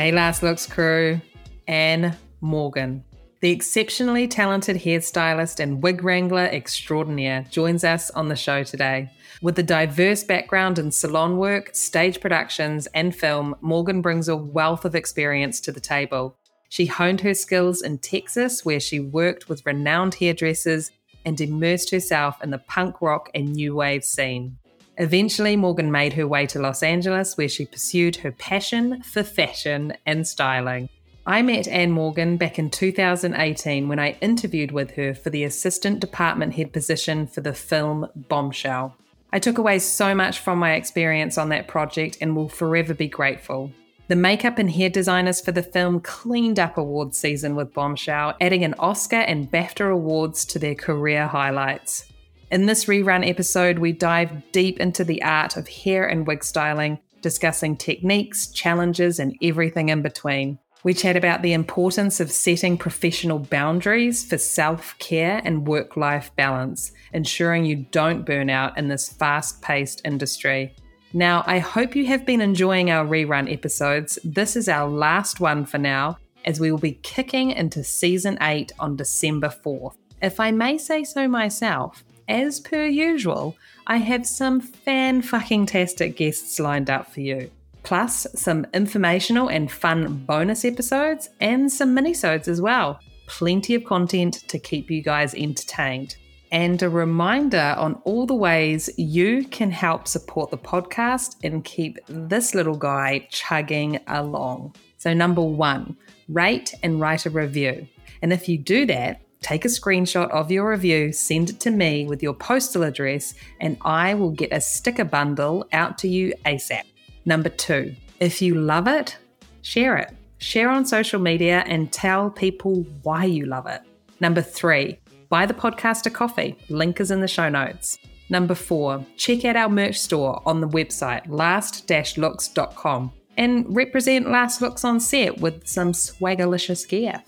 Hey, Last Looks crew, Anne Morgan. The exceptionally talented hairstylist and wig wrangler extraordinaire joins us on the show today. With a diverse background in salon work, stage productions, and film, Morgan brings a wealth of experience to the table. She honed her skills in Texas, where she worked with renowned hairdressers and immersed herself in the punk rock and new wave scene. Eventually, Morgan made her way to Los Angeles, where she pursued her passion for fashion and styling. I met Anne Morgan back in 2018 when I interviewed with her for the assistant department head position for the film Bombshell. I took away so much from my experience on that project and will forever be grateful. The makeup and hair designers for the film cleaned up awards season with Bombshell, adding an Oscar and BAFTA awards to their career highlights. In this rerun episode, we dive deep into the art of hair and wig styling, discussing techniques, challenges, and everything in between. We chat about the importance of setting professional boundaries for self care and work life balance, ensuring you don't burn out in this fast paced industry. Now, I hope you have been enjoying our rerun episodes. This is our last one for now, as we will be kicking into season 8 on December 4th. If I may say so myself, as per usual, I have some fan fucking tastic guests lined up for you plus some informational and fun bonus episodes and some minisodes as well. Plenty of content to keep you guys entertained. And a reminder on all the ways you can help support the podcast and keep this little guy chugging along. So, number one, rate and write a review. And if you do that, take a screenshot of your review, send it to me with your postal address, and I will get a sticker bundle out to you ASAP. Number two, if you love it, share it. Share on social media and tell people why you love it. Number three, buy the podcast a coffee. Link is in the show notes. Number four, check out our merch store on the website last-looks.com and represent Last Looks on set with some swaggerlicious gear.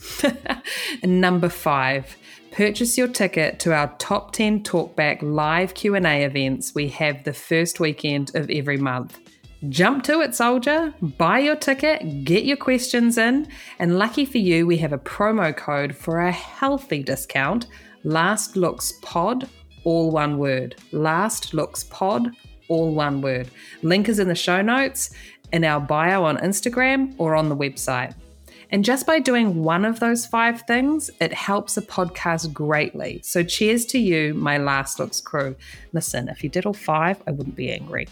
number five, purchase your ticket to our top 10 talkback live q&a events we have the first weekend of every month Jump to it, soldier. Buy your ticket, get your questions in, and lucky for you, we have a promo code for a healthy discount. Last Looks Pod, all one word. Last Looks Pod, all one word. Link is in the show notes, in our bio on Instagram, or on the website. And just by doing one of those five things, it helps a podcast greatly. So cheers to you, my Last Looks crew. Listen, if you did all five, I wouldn't be angry.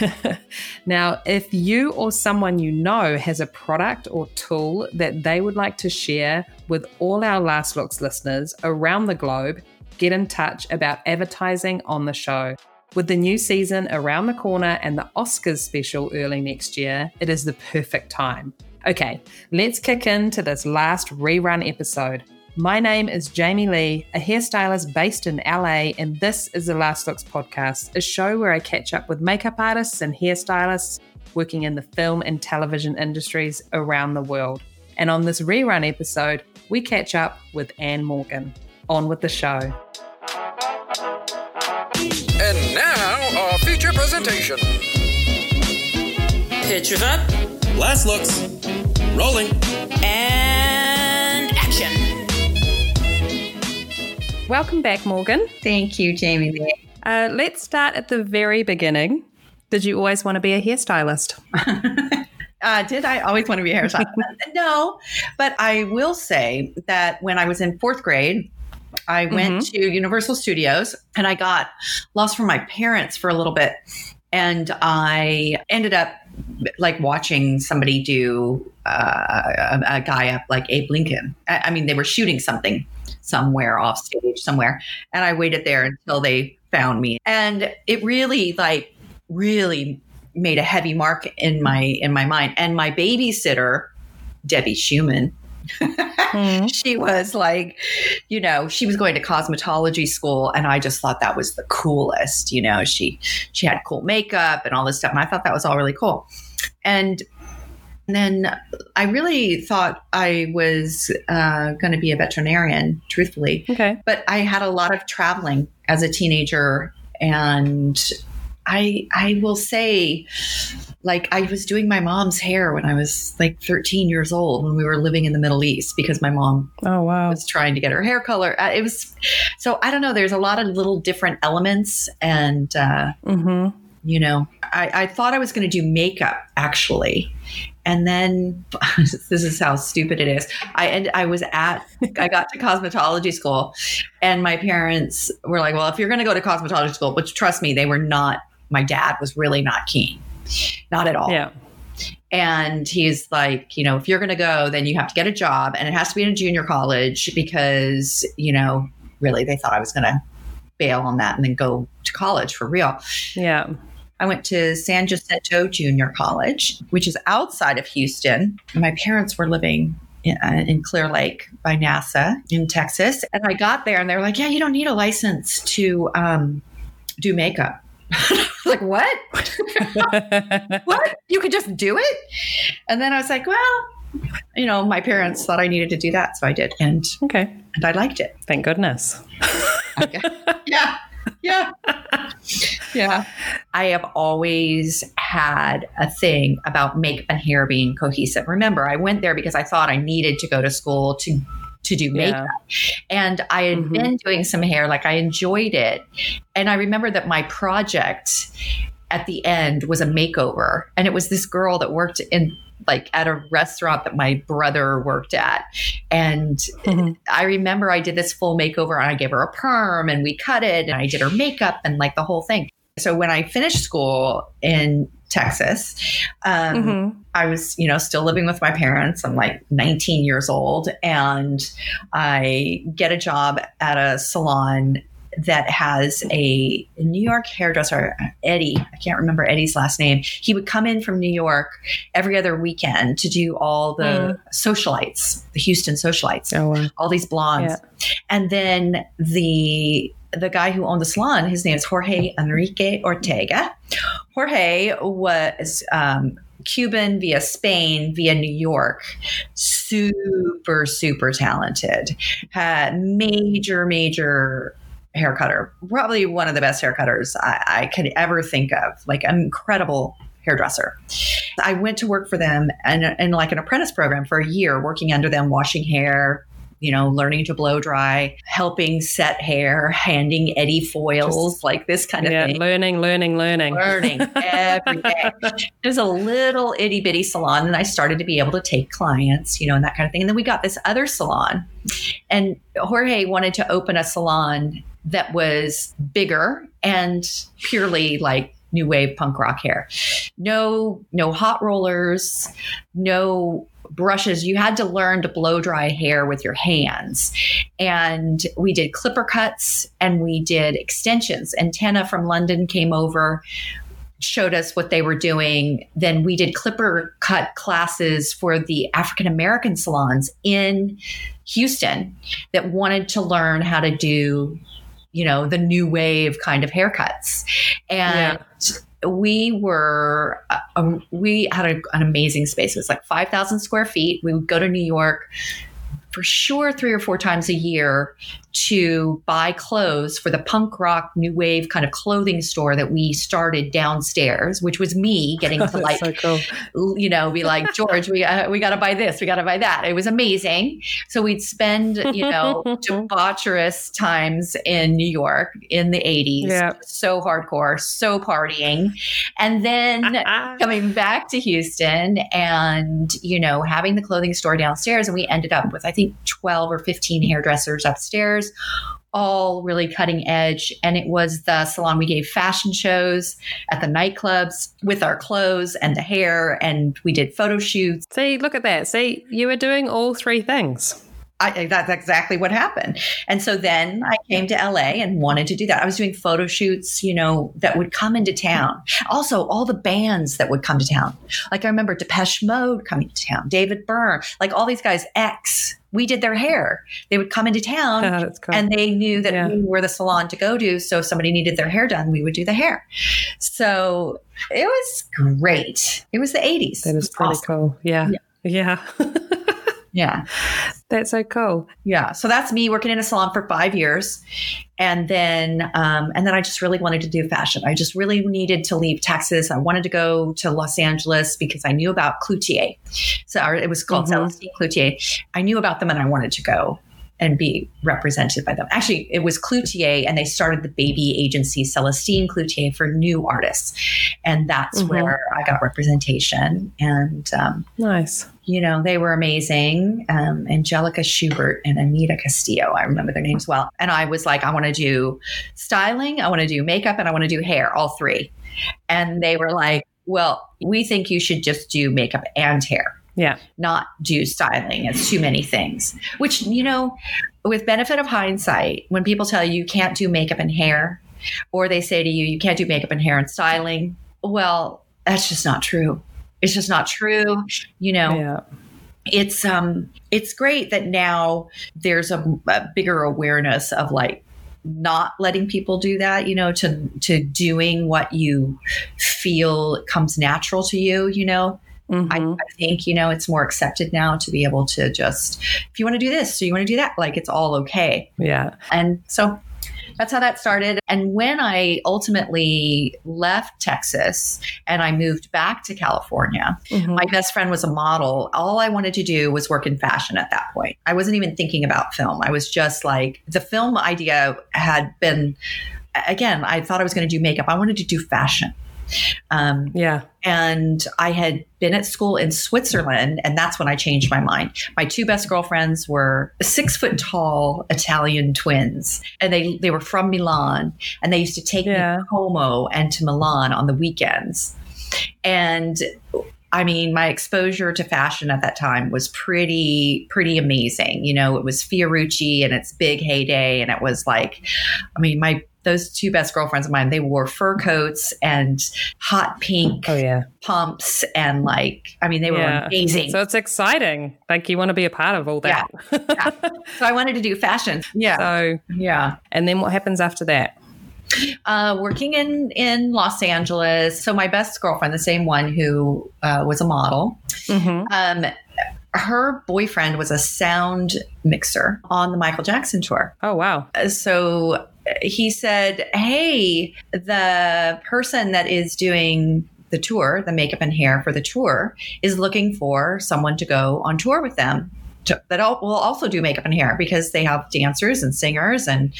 now, if you or someone you know has a product or tool that they would like to share with all our Last Looks listeners around the globe, get in touch about advertising on the show. With the new season around the corner and the Oscars special early next year, it is the perfect time. Okay, let's kick into this last rerun episode. My name is Jamie Lee, a hairstylist based in LA, and this is the Last Looks podcast, a show where I catch up with makeup artists and hairstylists working in the film and television industries around the world. And on this rerun episode, we catch up with Anne Morgan. On with the show. And now, our feature presentation. Pictures up. Last looks. Rolling. And action. Welcome back, Morgan. Thank you, Jamie Uh, let's start at the very beginning. Did you always want to be a hairstylist? uh, did I always want to be a hairstylist? no, but I will say that when I was in fourth grade, I went mm-hmm. to Universal Studios and I got lost from my parents for a little bit. And I ended up like watching somebody do uh, a, a, guy up like Abe Lincoln. I, I, mean, they were shooting something somewhere off stage somewhere, and I waited there until they found me, and it really like really made a heavy mark in my in my mind. And my babysitter, Debbie Schumann. Mm-hmm. She was like, you know, she was going to cosmetology school, and I just thought that was the coolest. You know, she she had cool makeup and all this stuff, and I thought that was all really cool. And then I really thought I was uh, going to be a veterinarian, truthfully. Okay. But I had a lot of traveling as a teenager, and I I will say like I was doing my mom's hair when I was like 13 years old when we were living in the Middle East because my mom Oh wow. was trying to get her hair color. Uh, It was so I don't know. There's a lot of little different elements, and uh, Mm-hmm. you know, I, I thought I was going to do makeup actually, and then this is how stupid it is. I and I was at I got to cosmetology school, and my parents were like, "Well, if you're going to go to cosmetology school," which trust me, they were not. My dad was really not keen, not at all. Yeah. And he's like, you know, if you're going to go, then you have to get a job and it has to be in a junior college because, you know, really they thought I was going to bail on that and then go to college for real. Yeah. I went to San Jacinto Junior College, which is outside of Houston. My parents were living in, uh, in Clear Lake by NASA in Texas. And I got there and they were like, yeah, you don't need a license to um, do makeup. like, what? what? You could just do it? And then I was like, well, you know, my parents thought I needed to do that. So I did. And, okay. and I liked it. Thank goodness. yeah. Yeah. Yeah. I have always had a thing about makeup and hair being cohesive. Remember, I went there because I thought I needed to go to school to to do makeup. And I had Mhm. been doing some hair, like I enjoyed it. And I remember that my project at the end was a makeover. And it was this girl that worked in like at a restaurant that my brother worked at. And Mhm. I remember I did this full makeover and I gave her a perm and we cut it and I did her makeup and like the whole thing. So when I finished school in Texas, um, Mhm. I was, you know, still living with my parents. I'm like 19 years old and I get a job at a salon that has a New York hairdresser, Eddie. I can't remember Eddie's last name. He would come in from New York every other weekend to do all the socialites, the Houston socialites Oh wow. all these blondes. And then the the guy who owned the salon, his name is Jorge Enrique Ortega. Jorge was um, Cuban via Spain via New York. Super, super talented. Had major, major hair cutter. Probably one of the best hair cutters I, I could ever think of. Like an incredible hairdresser. I went to work for them and in like an apprentice program for a year, working under them, washing hair, you know, learning to blow dry, helping set hair, handing Eddie foils, like this kind of Yeah. thing. Learning, learning, learning. Learning every day. It was a little itty bitty salon, and I started to be able to take clients, you know, and that kind of thing. And then we got this other salon, and Jorge wanted to open a salon that was bigger and purely like new wave punk rock hair. No, no hot rollers, no brushes. You had to learn to blow dry hair with your hands. And we did clipper cuts and we did extensions. And Antenna from London came over showed us what they were doing. Then we did clipper cut classes for the African American salons in Houston that wanted to learn how to do, you know, the new wave kind of haircuts. And we were, uh, um, we had a, an amazing space. It was like 5,000 square feet. We would go to New York for sure three or four times a year to buy clothes for the punk rock new wave kind of clothing store that we started downstairs, which was me getting to like so cool. you know, be like, George, we uh, we got to buy this, we got to buy that. It was amazing. So we'd spend, you know, debaucherous times in New York in the eighties, Yeah. so hardcore, so partying, and then coming back to Houston and you know having the clothing store downstairs, and we ended up with I think twelve or fifteen hairdressers upstairs all really cutting edge. And it was the salon we gave fashion shows at the nightclubs with our clothes and the hair, and we did photo shoots. See, look at that. See, you were doing all three things. I, that's exactly what happened. And so then I came to LA and wanted to do that. I was doing photo shoots, you know, that would come into town. Also, all the bands that would come to town. Like I remember Depeche Mode coming to town, David Byrne, like all these guys, X. We did their hair. They would come into town Oh, cool. and they knew that Yeah. we were the salon to go to. So if somebody needed their hair done, we would do the hair. So it was great. It was the 80s. that is pretty awesome. cool. Yeah. Yeah. Yeah. That's so cool. Yeah. So that's me working in a salon for five years. And then, um, and then I just really wanted to do fashion. I just really needed to leave Texas. I wanted to go to Los Angeles because I knew about Cloutier. So it was called Mhm. Celestine Cloutier. I knew about them and I wanted to go and be represented by them. Actually, it was Cloutier and they started the baby agency Celestine Cloutier for new artists. And that's Mhm. where I got representation. And, um, Nice. you know, they were amazing. Um, Angelica Schubert and Anita Castillo. I remember their names well. And I was like, I want to do styling, I want to do makeup, and I want to do hair, all three. And they were like, well, we think you should just do makeup and hair Yeah. not do styling. It's too many things. Which, you know, with benefit of hindsight, when people tell you you can't do makeup and hair, or they say to you you can't do makeup and hair and styling, well, that's just not true. It's just not true. You know, Yeah. it's um it's great that now there's a, a bigger awareness of like not letting people do that you know to to doing what you feel comes natural to you you know I, Mhm. I think you know it's more accepted now to be able to just if you want to do this so you want to do that like it's all okay. Yeah. and so that's how that started. And when i ultimately left texas and i moved back to california Mhm. my best friend was a model. All i wanted to do was work in fashion at that point. I wasn't even thinking about film. I was just like the film idea had been again i thought i was going to do makeup. I wanted to do fashion um, yeah. and I had been at school in Switzerland, and that's when I changed my mind. My two best girlfriends were six foot tall Italian twins, and they they were from Milan, and they used to take Yeah. me to Como and to Milan on the weekends, and. I mean, my exposure to fashion at that time was pretty, pretty amazing. You know, it was Fiorucci and its big heyday, and it was like, I mean, my those two best girlfriends of mine, they wore fur coats and hot pink Oh, yeah. pumps and like I mean they were Yeah. amazing. So it's exciting. Like you want to be a part of all that. yeah So I wanted to do fashion. Yeah. so, Yeah. and then what happens after that? Uh, working in in Los Angeles. So my best girlfriend, the same one who uh, was a model, Mm-hmm. um, her boyfriend was a sound mixer on the Michael Jackson tour. Oh, wow. Uh, So he said, Hey, the person that is doing the tour, the makeup and hair for the tour, is looking for someone to go on tour with them. To, that al- will also do makeup and hair because they have dancers and singers and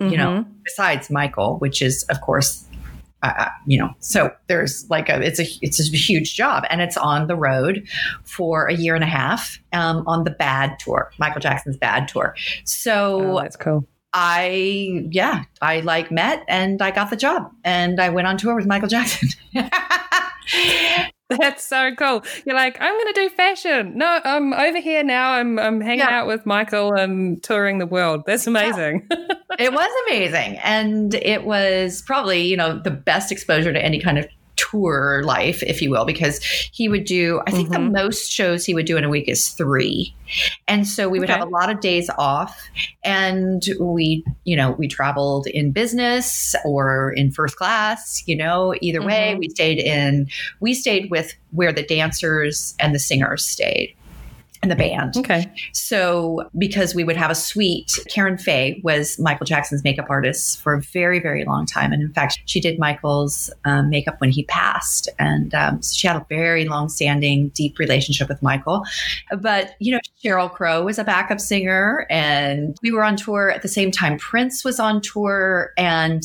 you know Mhm. besides michael which is of course uh, you know so there's like a it's a it's a huge job and it's on the road for a year and a half um, on the bad tour michael jackson's bad tour so Oh, that's cool. I, yeah, I like met and I got the job and I went on tour with Michael Jackson. That's so cool. You're like, I'm going to do fashion. No, I'm over here now. I'm I'm hanging Yeah. out with Michael and touring the world. That's amazing. it was amazing. And it was probably, you know, the best exposure to any kind of tour life, if you will, because he would do, I think Mhm. the most shows he would do in a week is three. And so we would Okay. have a lot of days off and we, you know, we traveled in business or in first class, you know, either way, Mhm. we stayed in, we stayed with where the dancers and the singers stayed. The band. okay. So, because we would have a suite, Karen Faye was Michael Jackson's makeup artist for a very, very long time. And in fact, she did Michael's um, makeup when he passed. And um, so she had a very long standing, deep relationship with Michael. But, you know, Sheryl Crow was a backup singer. And we were on tour at the same time. Prince was on tour. And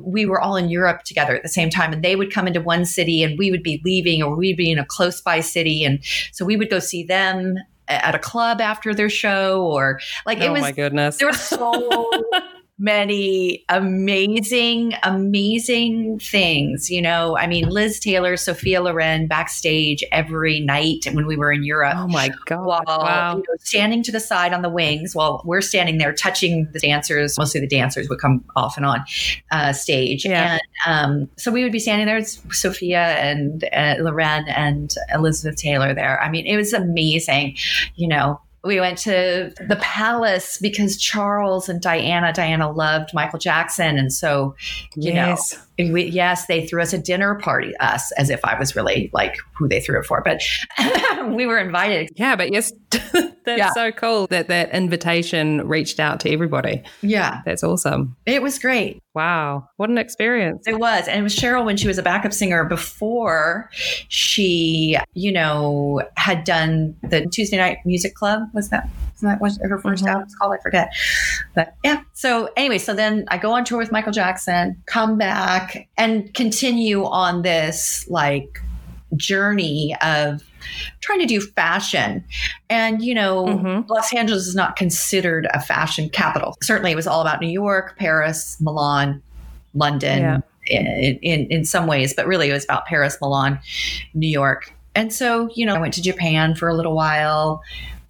we were all in Europe together at the same time. And they would come into one city and we would be leaving or we'd be in a close by city. And so we would go see them at a club after their show or like it oh was my goodness. there were so many amazing amazing things you know i mean liz taylor sophia loren backstage every night when we were in europe oh my god. while wow. you know, standing to the side on the wings while we're standing there touching the dancers mostly the dancers would come off and on uh, stage Yeah. and um, so we would be standing there it's sophia and uh, loren and elizabeth taylor there i mean it was amazing you know we went to the palace because charles and diana diana loved michael jackson and so you know yes. We, yes, they threw us a dinner party, us, as if I was really like who they threw it for, but we were invited. Yeah, but yes, that's Yeah. so cool that that invitation reached out to everybody. Yeah, That's awesome. it was great. Wow, what an experience. It was. And it was Sheryl when she was a backup singer before she, you know, had done the Tuesday Night Music Club. Was that? That was her 1st Mhm. album's called? I forget. But yeah. So anyway, so then I go on tour with Michael Jackson, come back and continue on this like journey of trying to do fashion. And, you know, Mhm. Los Angeles is not considered a fashion capital. Certainly it was all about New York, Paris, Milan, London Yeah. in, in, in some ways, but really it was about Paris, Milan, New York. And so, you know, I went to Japan for a little while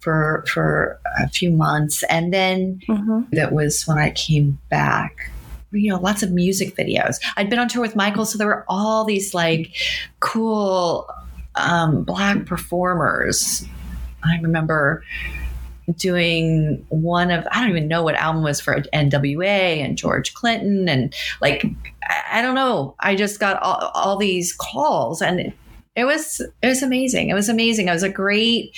for for a few months and then Mhm. that was when I came back. You know, lots of music videos. I'd been on tour with Michael, so there were all these like cool um, black performers. I remember doing one of I don't even know what album was for NWA and George Clinton and like I, I don't know. I just got all, all these calls and it, was it was amazing. It was amazing. It was a great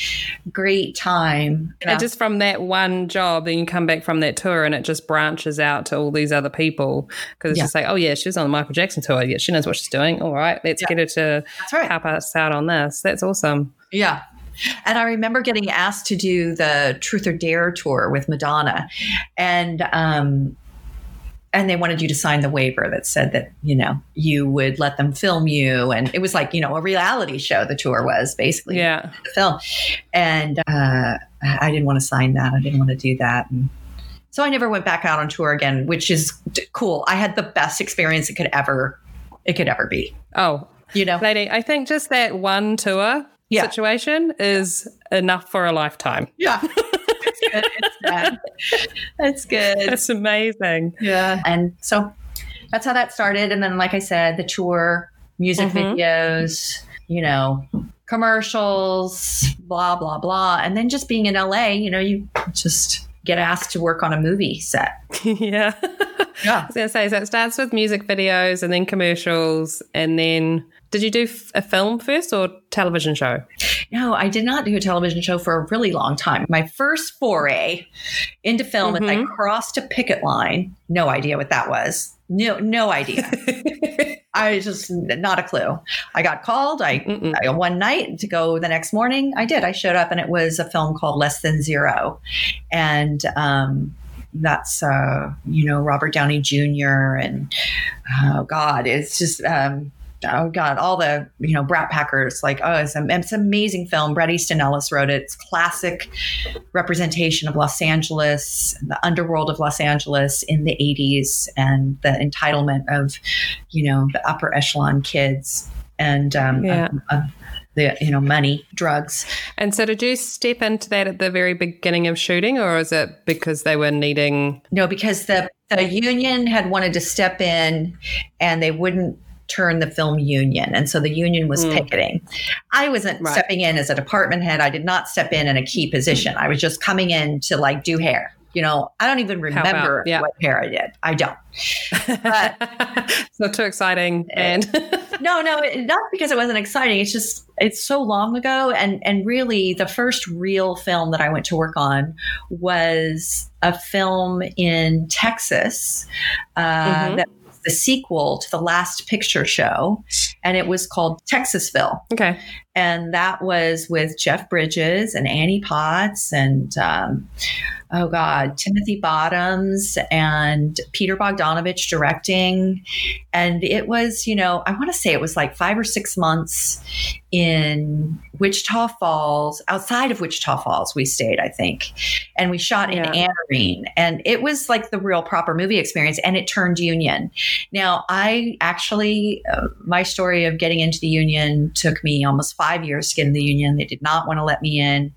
great time. And just from that one job, then you come back from that tour and it just branches out to all these other people because it's Yeah. just like, oh, yeah, she's on the Michael Jackson tour. Yeah, she knows what she's doing. All right, let's Yeah. get her to right. help us out on this. That's awesome. Yeah. And I remember getting asked to do the Truth or Dare tour with Madonna. And um and they wanted you to sign the waiver that said that, you know, you would let them film you. And it was like, you know, a reality show, the tour was basically Yeah. the film. And uh, I didn't want to sign that. I didn't want to do that. And so I never went back out on tour again, which is d- cool. I had the best experience it could ever, it could ever be. Oh, You know? lady, I think just that one tour Yeah. situation is enough for a lifetime. Yeah. it's good. It's good. It's good. That's amazing. Yeah. And so that's how that started. And then, like I said, the tour, music Mhm. videos, you know, commercials, blah, blah, blah. And then just being in LA, you know, you just get asked to work on a movie set. yeah. Yeah. I was going to say, so it starts with music videos and then commercials. And then, did you do a film first or television show? No, I did not do a television show for a really long time. My first foray into film, is I Mhm. crossed a picket line. No idea what that was. No, no idea. I just not a clue. I got called. I, I one night to go the next morning. I did. I showed up, and it was a film called Less Than Zero, and um, that's uh, you know Robert Downey Jr. and oh God, it's just. Um, Oh God! All the you know Brat Packers, like oh, it's, a, it's an amazing film. Bret Easton Ellis wrote it. It's classic representation of Los Angeles, the underworld of Los Angeles in the '80s, and the entitlement of you know the upper echelon kids and um, Yeah. of- of the you know money, drugs. And so, did you step into that at the very beginning of shooting, or is it because they were needing? No, because the the union had wanted to step in, and they wouldn't turn the film union, and so the union was Mm. picketing. I wasn't Right. stepping in as a department head. I did not step in in a key position. I was just coming in to like do hair. You know, I don't even remember yeah. what hair I did. I don't. it's not too exciting, and no, no, it- not because it wasn't exciting. It's just it's so long ago, and and really, the first real film that I went to work on was a film in Texas uh, Mhm. that the sequel to the Last Picture Show, and it was called Texasville, okay, and that was with Jeff Bridges and Annie Potts and. Um, Oh God, Timothy Bottoms and Peter Bogdanovich directing. And it was, you know, I want to say it was like five or six months in Wichita Falls, outside of Wichita Falls, we stayed, I think. And we shot in Yeah. Anarene. And it was like the real proper movie experience. And it turned union. Now, I actually, uh, my story of getting into the union took me almost five years to get in the union. They did not want to let me in.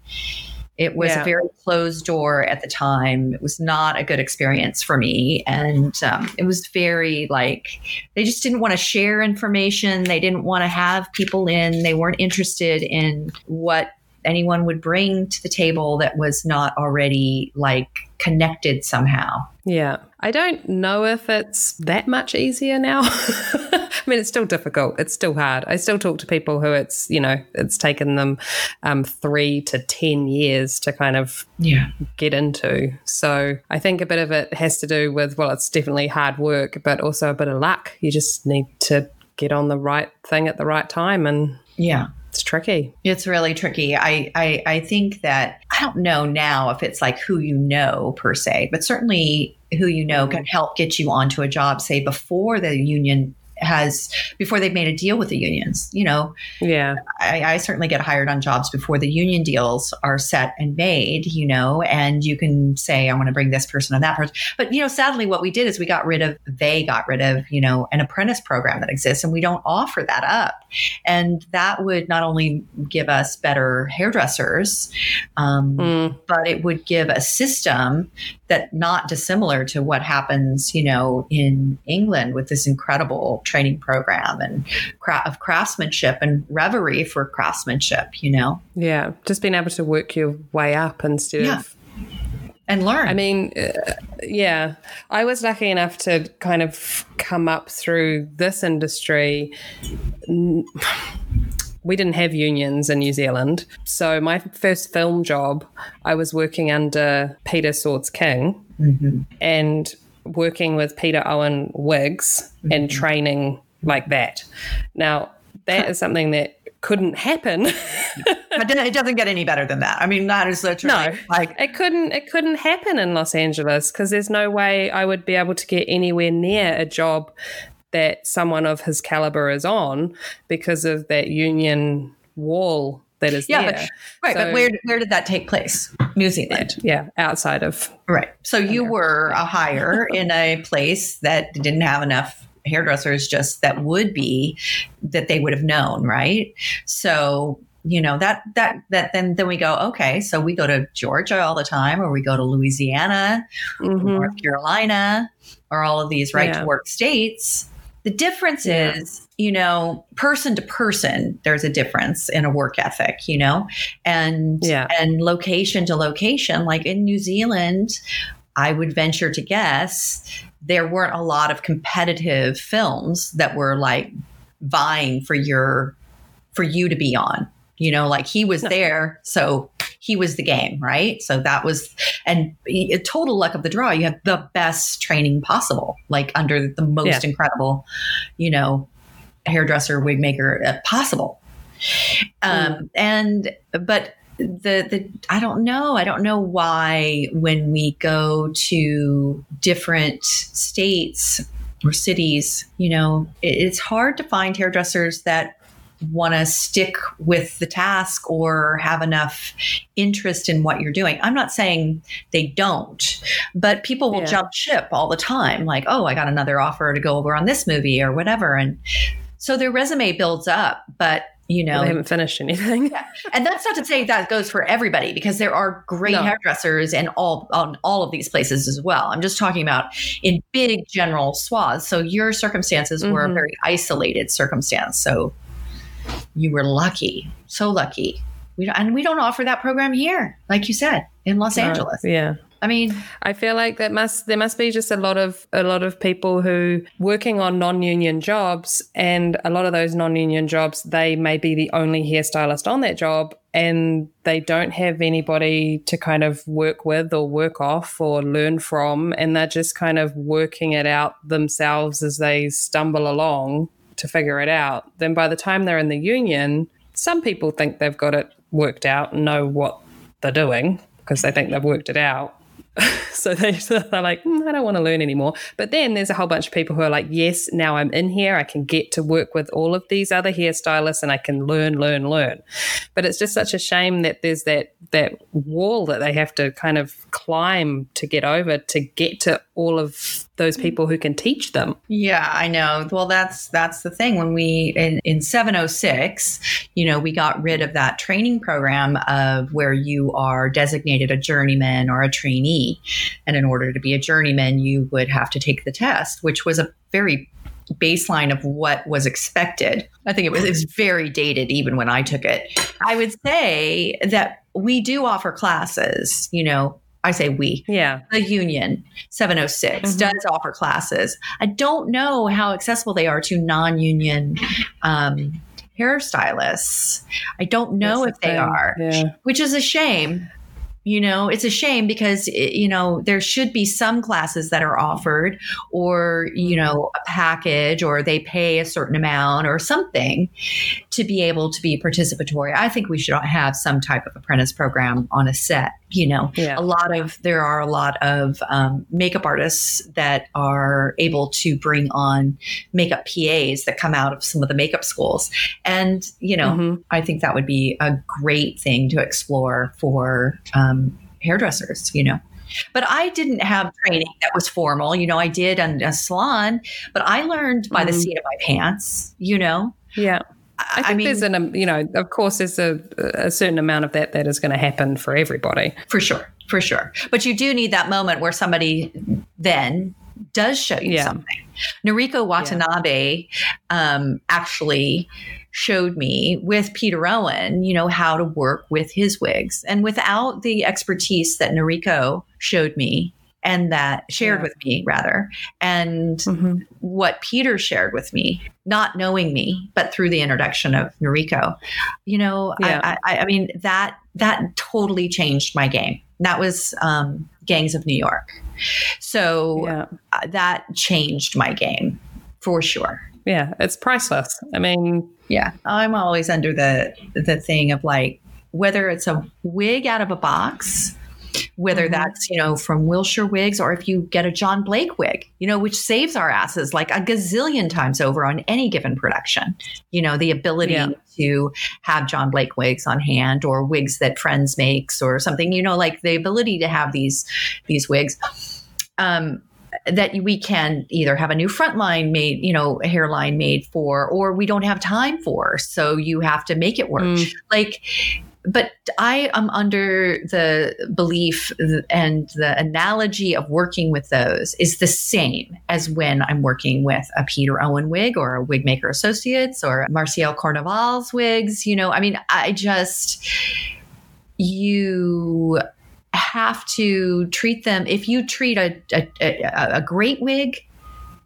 It was Yeah. a very closed door at the time. It was not a good experience for me. And um, it was very like, they just didn't want to share information. They didn't want to have people in. They weren't interested in what anyone would bring to the table that was not already like connected somehow. yeah. I don't know if it's that much easier now. mean, it's still difficult. It's still hard. I still talk to people who it's, you know, it's taken them um, three to 10 years to kind of Yeah. get into. So I think a bit of it has to do with, well, it's definitely hard work, but also a bit of luck. You just need to get on the right thing at the right time. And Yeah. it's tricky. It's really tricky. I, I I think that I don't know now if it's like who you know per se, but certainly who you know can help get you onto a job, say before the union has before they've made a deal with the unions. You know, Yeah. I, I certainly get hired on jobs before the union deals are set and made, you know, and you can say, I want to bring this person and that person. But, you know, sadly, what we did is we got rid of, they got rid of, you know, an apprentice program that exists, and we don't offer that up. And that would not only give us better hairdressers, um, Mm. but it would give a system that not dissimilar to what happens, you know, in England with this incredible training program and cra- of craftsmanship and reverie for craftsmanship, you know, Yeah. Just being able to work your way up instead Yeah. of and learn. I mean, uh, yeah, I was lucky enough to kind of come up through this industry. We didn't have unions in New Zealand. So, my first film job, I was working under Peter Swords King mm-hmm. and working with Peter Owen wigs and mm-hmm. training like that. Now, that is something that couldn't happen it doesn't get any better than that. I mean, that is literally No, like, it couldn't. It couldn't happen in Los Angeles because there's no way I would be able to get anywhere near a job that someone of his caliber is on because of that union wall that is yeah, there. but, right. So- but where, where did that take place? New Zealand. yeah, outside of Right. So you were a hire in a place that didn't have enough hairdressers just that would be that they would have known, right? So, you know, that that that then then we go, okay, so we go to Georgia all the time or we go to Louisiana, Mhm. North Carolina, or all of these right Yeah. to work states. The difference Yeah. is, you know, person to person, there's a difference in a work ethic, you know, and Yeah. and location to location. Like in New Zealand, I would venture to guess there weren't a lot of competitive films that were like vying for your for you to be on. You know, like he was there, so he was the game, right? So that was, and a total luck of the draw. You have the best training possible, like under the most Yeah. incredible, you know, hairdresser, wig maker uh, possible. Um, and but the the I don't know. I don't know why when we go to different states or cities, you know, it, it's hard to find hairdressers that want to stick with the task or have enough interest in what you're doing. I'm not saying they don't, but people will Yeah. jump ship all the time like, "Oh, I got another offer to go over on this movie or whatever." And so their resume builds up, but you know, they haven't finished anything. and that's not to say that goes for everybody because there are great No. hairdressers in all on all of these places as well. I'm just talking about in big general swaths. So your circumstances were a Mhm. very isolated circumstance. So you were lucky, so lucky. We don't, and we don't offer that program here, like you said, in Los Angeles. Yeah. I mean, I feel like that must there must be just a lot of a lot of people who working on non-union jobs and a lot of those non-union jobs they may be the only hairstylist on that job and they don't have anybody to kind of work with or work off or learn from and they're just kind of working it out themselves as they stumble along to figure it out. Then by the time they're in the union, some people think they've got it worked out and know what they're doing because they think they've worked it out. so they, they're like, "Mm, I don't want to learn anymore. But then there's a whole bunch of people who are like, yes, now I'm in here. I can get to work with all of these other hairstylists and I can learn, learn, learn. But it's just such a shame that there's that that wall that they have to kind of climb to get over to get to all of those mm. people who can teach them. Yeah, I know. Well, that's that's the thing. When we in in 706, you know, we got rid of that training program of where you are designated a journeyman or a trainee, and in order to be a journeyman, you would have to take the test, which was a very baseline of what was expected. I think it was it was very dated even when I took it. I would say that we do offer classes, you know, I say we, Yeah. the union 706 Mhm. does offer classes. I don't know how accessible they are to non union um, hairstylists. I don't know That's if the they are, Yeah. which is a shame. You know, it's a shame because, it- you know, there should be some classes that are offered or, you know, a package or they pay a certain amount or something to be able to be participatory. I think we should have some type of apprentice program on a set, you know, Yeah. a lot of there are a lot of um, makeup artists that are able to bring on makeup PAs that come out of some of the makeup schools, and you know, Mhm. I think that would be a great thing to explore for um, hairdressers. You know. But I didn't have training that was formal. You know, I did in a salon, but I learned by the Mhm. seat of my pants, you know. Yeah. I think there's an, um, you know, of course, there's a, a certain amount of that that is going to happen for everybody. For sure, for sure. But you do need that moment where somebody then does show you Yeah. something. Noriko Watanabe um, actually showed me with Peter Owen, you know, how to work with his wigs. And without the expertise that Noriko showed me and that shared Yeah. with me, rather, and what Peter shared with me, not knowing me, but through the introduction of Noriko, you know, Yeah. I, I, I mean that that totally changed my game. That was um, Gangs of New York, so Yeah. uh, that changed my game for sure. Yeah. It's priceless. I mean, Yeah, I'm always under the the thing of like whether it's a wig out of a box, whether Mhm. that's you know from Wilshire Wigs or if you get a John Blake wig, you know, which saves our asses like a gazillion times over on any given production. You know, the ability Yeah. to have John Blake wigs on hand or wigs that Friends makes or something. You know, like the ability to have these these wigs. Um, that we can either have a new front line made, you know, a hairline made for, or we don't have time for. So you have to make it work. Mm. Like, but I am under the belief and the analogy of working with those is the same as when I'm working with a Peter Owen wig or a Wigmaker Associates or Marcial Carnival's wigs. You know, I mean, I just, you have to treat them if you treat a, a, a, a great wig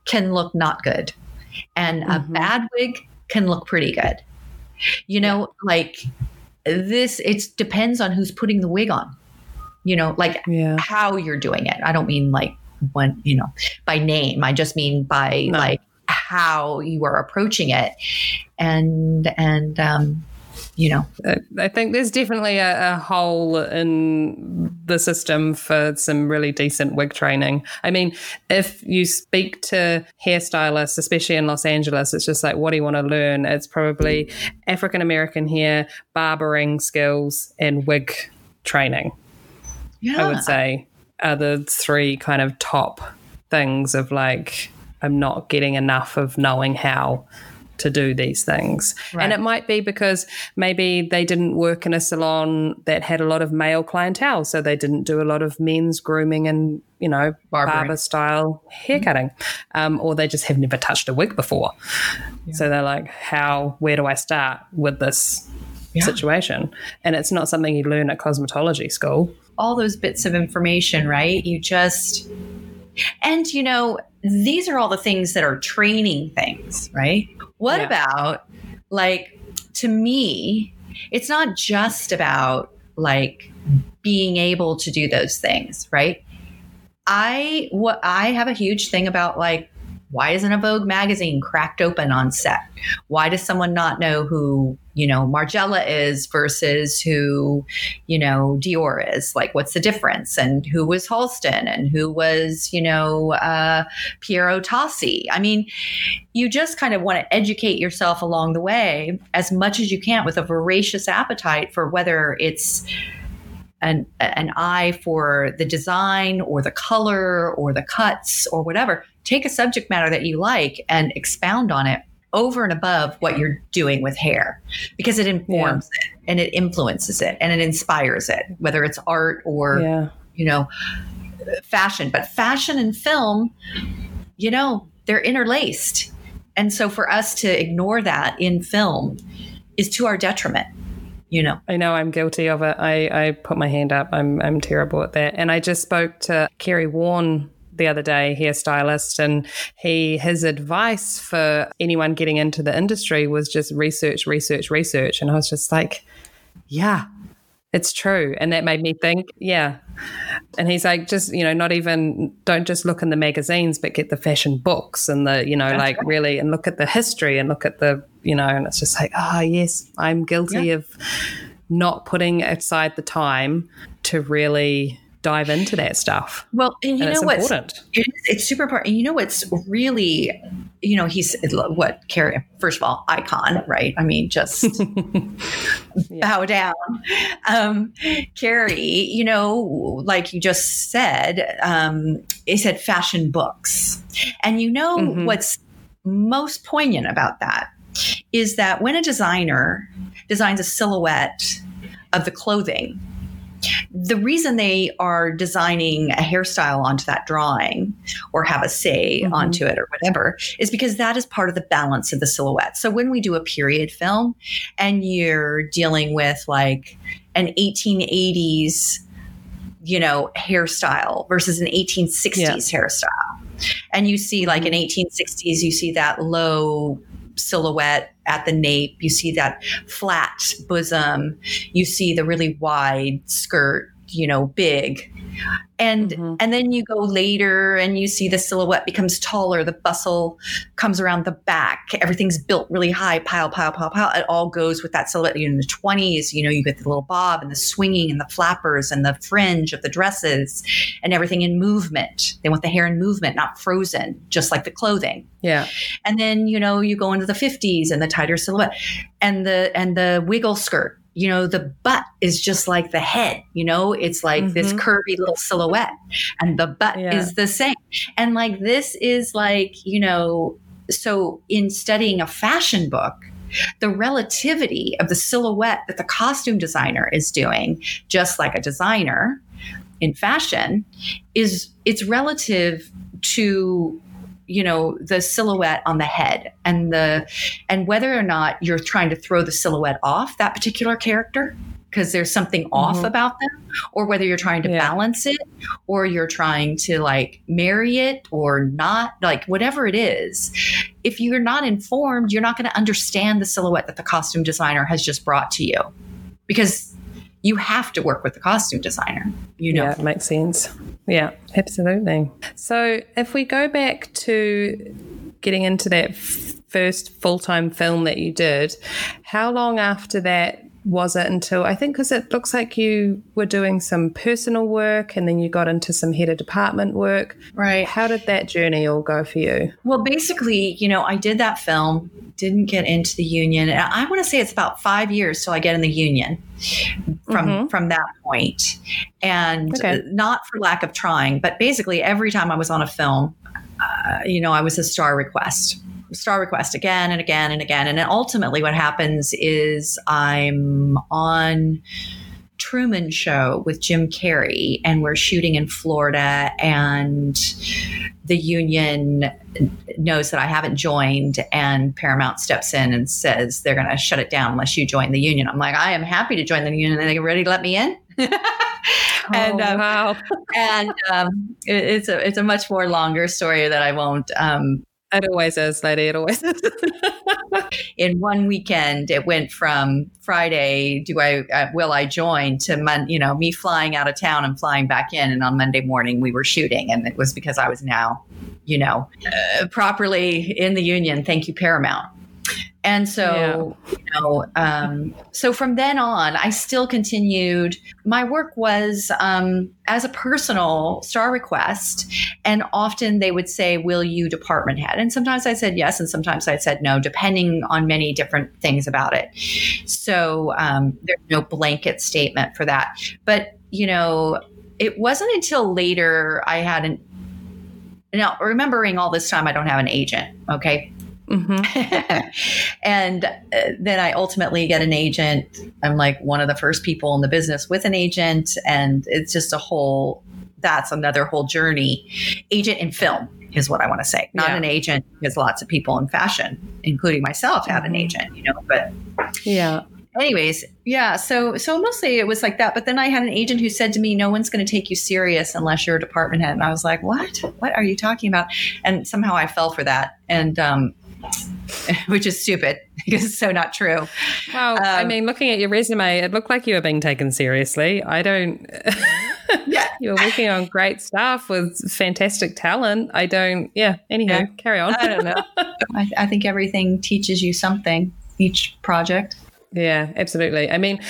can look not good and a Mhm. bad wig can look pretty good you know like this it depends on who's putting the wig on you know like yeah. how you're doing it i don't mean like one you know by name i just mean by No. like how you are approaching it and and um you know Uh, I think there's definitely a, a hole in the system for some really decent wig training. I mean, if you speak to hairstylists, especially in Los Angeles, it's just like, what do you want to learn? It's probably African American hair, barbering skills, and wig training. yeah I would say are the three kind of top things of like I'm not getting enough of knowing how to do these things. Right. And it might be because maybe they didn't work in a salon that had a lot of male clientele, so they didn't do a lot of men's grooming and you know Barbering. barber style haircutting, um, or they just have never touched a wig before. So they're like, how? Where do I start with this? Yeah. Situation, and it's not something you learn at cosmetology school. all those bits of information, right? You just, and you know, these are all the things that are training things, right? What Yeah. about, like, to me, it's not just about like being able to do those things, right? I what I have a huge thing about like why isn't a Vogue magazine cracked open on set? Why does someone not know who, you know, Margiela is versus who, you know, Dior is? Like, what's the difference? And who was Halston and who was, you know, uh, Piero Tosi? I mean, you just kind of want to educate yourself along the way as much as you can with a voracious appetite for whether it's an, an eye for the design or the color or the cuts or whatever. Take a subject matter that you like and expound on it over and above what you're doing with hair because it informs it and it influences it and it inspires it, whether it's art or, yeah. you know, fashion. But fashion and film, you know, they're interlaced. And so for us to ignore that in film is to our detriment you know. I know I'm guilty of it. I, I put my hand up. I'm I'm terrible at that. And I just spoke to Kerry Warn the other day, hairstylist, and he his advice for anyone getting into the industry was just research, research, research. And I was just like, yeah, it's true. And that made me think, yeah. And he's like, just, you know, not even, don't just look in the magazines, but get the fashion books and the, you know, That's like right. really, and look at the history and look at the, you know, and it's just like, ah, oh, yes, I'm guilty yeah. of not putting aside the time to really dive into that stuff. Well, and you and know what's important. it's super important. And you know what's really, you know, he's what Kerry. First of all, icon, right? I mean, just bow down. Um, Kerry, you know, like you just said, um, he said fashion books, and you know mm-hmm. what's most poignant about that is that when a designer designs a silhouette of the clothing the reason they are designing a hairstyle onto that drawing or have a say mm-hmm. onto it or whatever is because that is part of the balance of the silhouette. So when we do a period film and you're dealing with like an 1880s, you know, hairstyle versus an 1860s yeah. hairstyle. And you see like in 1860s, mm-hmm. you see that low silhouette at the nape. You see that flat bosom. You see the really wide skirt, you know, big. And mm-hmm. and then you go later and you see the silhouette becomes taller the bustle comes around the back everything's built really high pile pile pile pile. It all goes with that silhouette. You know, in the 20s you know you get the little bob and the swinging and the flappers and the fringe of the dresses and everything in movement. They want the hair in movement not frozen just like the clothing. Yeah. And then you know you go into the 50s and the tighter silhouette and the and the wiggle skirt you know, the butt is just like the head, you know, it's like mm-hmm. this curvy little silhouette and the butt yeah. is the same. And like this is like, you know, so in studying a fashion book, the relativity of the silhouette that the costume designer is doing, just like a designer in fashion, is it's relative to you know the silhouette on the head and the and whether or not you're trying to throw the silhouette off that particular character because there's something mm-hmm. off about them or whether you're trying to yeah. balance it or you're trying to like marry it or not like whatever it is if you're not informed you're not going to understand the silhouette that the costume designer has just brought to you because you have to work with the costume designer. You know, yeah, it makes sense. Yeah, absolutely. So if we go back to getting into that f- first full time film that you did, how long after that was it until I think because it looks like you were doing some personal work and then you got into some head of department work. Right. How did that journey all go for you? Well, basically, you know, I did that film, didn't get into the union. And I want to say it's about five years till I get in the union from mm-hmm. from that point. And okay. not for lack of trying, but basically every time I was on a film, uh, you know, I was a star request star request again and again and again. And then ultimately, what happens is I'm on Truman Show with Jim Carrey, and we're shooting in Florida, and the union knows that I haven't joined, and Paramount steps in and says they're going to shut it down unless you join the union. I'm like, I am happy to join the union, and they're ready to let me in. and oh, um, wow. and um, it, it's a it's a much more longer story that I won't um, it always is, lady. Is. In one weekend, it went from Friday, do I uh, will I join to mon- you know me flying out of town and flying back in, and on Monday morning we were shooting, and it was because I was now, you know, uh, properly in the union. Thank you, Paramount. And so, yeah. you know, um, so from then on, I still continued. My work was um, as a personal star request, and often they would say, "Will you department head?" And sometimes I said yes, and sometimes I said no, depending on many different things about it. So um, there's no blanket statement for that. But you know, it wasn't until later I had an now remembering all this time I don't have an agent. Okay, Mm-hmm. and uh, then I ultimately get an agent. I'm like one of the first people in the business with an agent. And it's just a whole, that's another whole journey. Agent in film is what I want to say, not yeah. an agent, because lots of people in fashion, including myself, had an mm-hmm. agent, you know, but yeah. anyways, yeah. So so mostly it was like that. But then I had an agent who said to me, "No one's going to take you serious unless you're a department head." And I was like, "What? What are you talking about?" And somehow I fell for that, and um, which is stupid because it's so not true. Well, um, I mean, looking at your resume, it looked like you were being taken seriously. I don't. yeah, you were working on great stuff with fantastic talent. I don't. Yeah. Anyhow, yeah. carry on. I don't know. I, I think everything teaches you something. Each project. Yeah, absolutely. I mean,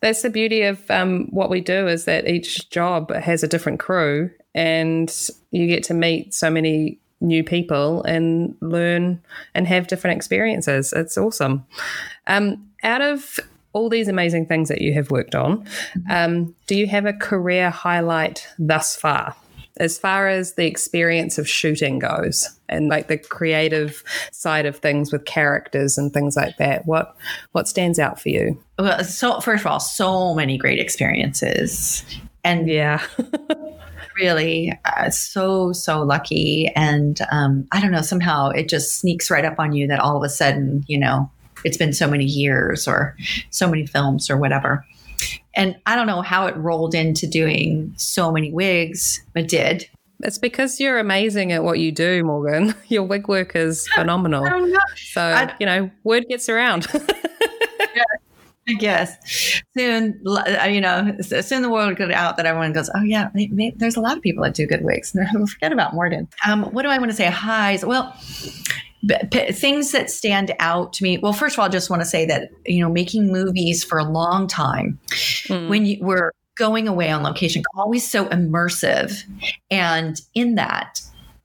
that's the beauty of um, what we do is that each job has a different crew, and you get to meet so many new people and learn and have different experiences. It's awesome. Um, out of all these amazing things that you have worked on, um, do you have a career highlight thus far? As far as the experience of shooting goes, and like the creative side of things with characters and things like that, what what stands out for you? Well, so first of all, so many great experiences, and yeah, really uh, so so lucky and um, i don't know somehow it just sneaks right up on you that all of a sudden you know it's been so many years or so many films or whatever and i don't know how it rolled into doing so many wigs but did it's because you're amazing at what you do, Morgan. Your wig work is phenomenal. So, you know, word gets around. I guess soon, you know, soon the world will get out that everyone goes, oh yeah, there's a lot of people that do good wigs. Forget about Morgan. Um, what do I want to say? Highs. Well, p- things that stand out to me. Well, first of all, I just want to say that you know, making movies for a long time, mm. when you were going away on location, always so immersive, and in that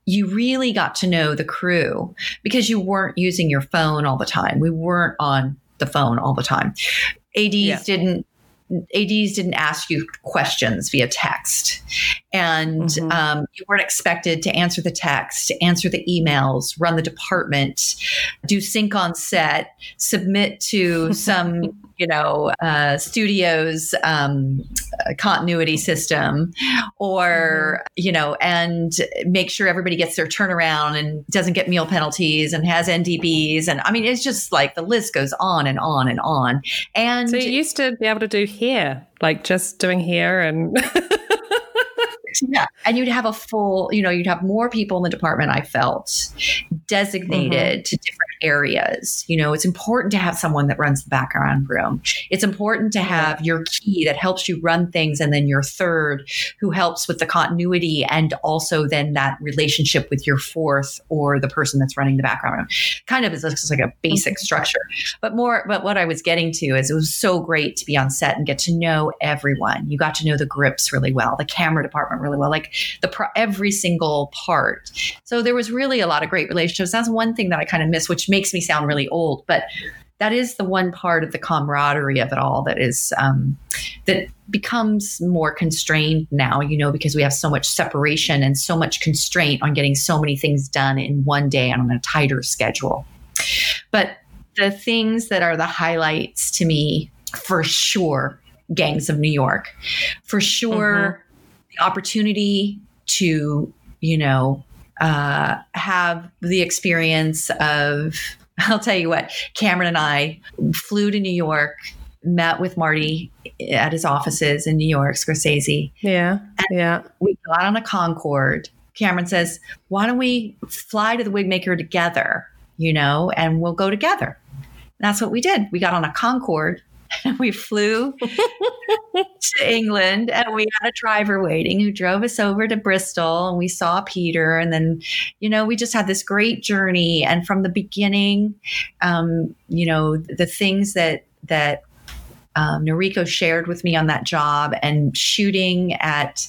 you really got to know the crew because you weren't using your phone all the time. We weren't on the phone all the time. ADs yeah. didn't ads didn't ask you questions via text and mm-hmm. um, you weren't expected to answer the text answer the emails run the department do sync on set submit to some you know, uh, studio's um, continuity system, or mm-hmm. you know, and make sure everybody gets their turnaround and doesn't get meal penalties and has NDBs, and I mean, it's just like the list goes on and on and on. And so you used to be able to do hair, like just doing hair and. yeah. And you'd have a full, you know, you'd have more people in the department, I felt, designated mm-hmm. to different areas. You know, it's important to have someone that runs the background room. It's important to have your key that helps you run things, and then your third who helps with the continuity and also then that relationship with your fourth or the person that's running the background room. Kind of is like a basic mm-hmm. structure. But more, but what I was getting to is it was so great to be on set and get to know everyone. You got to know the grips really well, the camera department really well, like the pro- every single part. So there was really a lot of great relationships. That's one thing that I kind of miss, which makes me sound really old, but that is the one part of the camaraderie of it all that is um, that becomes more constrained now you know because we have so much separation and so much constraint on getting so many things done in one day and on a tighter schedule but the things that are the highlights to me for sure gangs of new york for sure mm-hmm. the opportunity to you know uh, have the experience of, I'll tell you what, Cameron and I flew to New York, met with Marty at his offices in New York, Scorsese. Yeah. yeah. We got on a Concorde. Cameron says, why don't we fly to the Wigmaker together, you know, and we'll go together. And that's what we did. We got on a Concorde we flew to England and we had a driver waiting who drove us over to Bristol and we saw Peter. And then, you know, we just had this great journey. And from the beginning, um, you know, the things that, that um, Noriko shared with me on that job and shooting at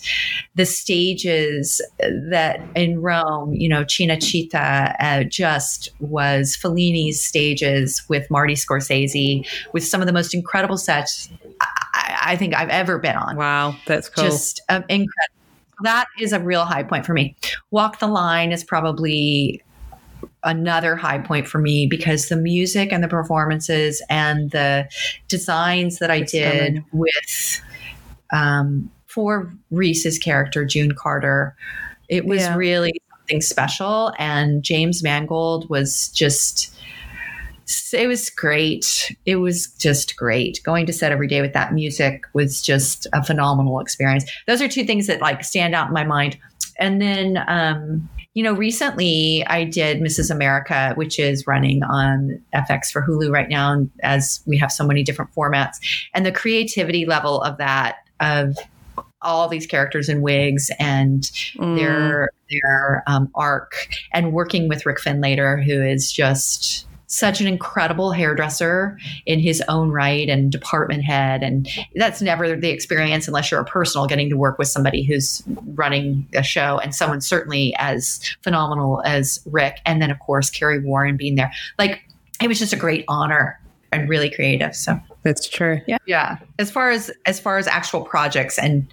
the stages that in Rome, you know, Cinecittà uh, just was Fellini's stages with Marty Scorsese with some of the most incredible sets I, I think I've ever been on. Wow, that's cool. Just um, incredible. That is a real high point for me. Walk the Line is probably another high point for me because the music and the performances and the designs that I did with um, for Reese's character June Carter, it was yeah. really something special. And James Mangold was just. It was great. It was just great. Going to set every day with that music was just a phenomenal experience. Those are two things that like stand out in my mind. And then, um, you know, recently I did Mrs. America, which is running on FX for Hulu right now, as we have so many different formats. And the creativity level of that, of all these characters in wigs and Mm. their their um, arc, and working with Rick Findlater, who is just such an incredible hairdresser in his own right and department head. And that's never the experience unless you're a personal getting to work with somebody who's running a show and someone certainly as phenomenal as rick. And then of course Kerry Warn being there. Like it was just a great honor and really creative. So That's true. yeah. Yeah. As far as as far as actual projects and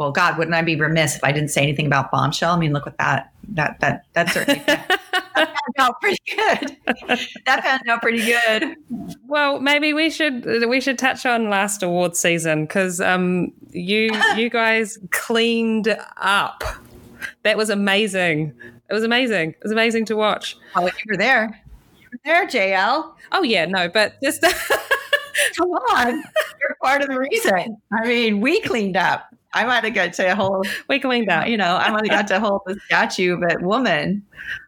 well god wouldn't i be remiss if i didn't say anything about bombshell i mean look what that that that that certainly that out pretty good that panned out pretty good Well, maybe we should we should touch on last award season because um, you you guys cleaned up. That was amazing. It was amazing. It was amazing to watch. oh you were there you were there jl Oh yeah, no, but just come on you're part of the reason i mean we cleaned up i might have got to hold cleaned up. you know i might have got to hold the statue but woman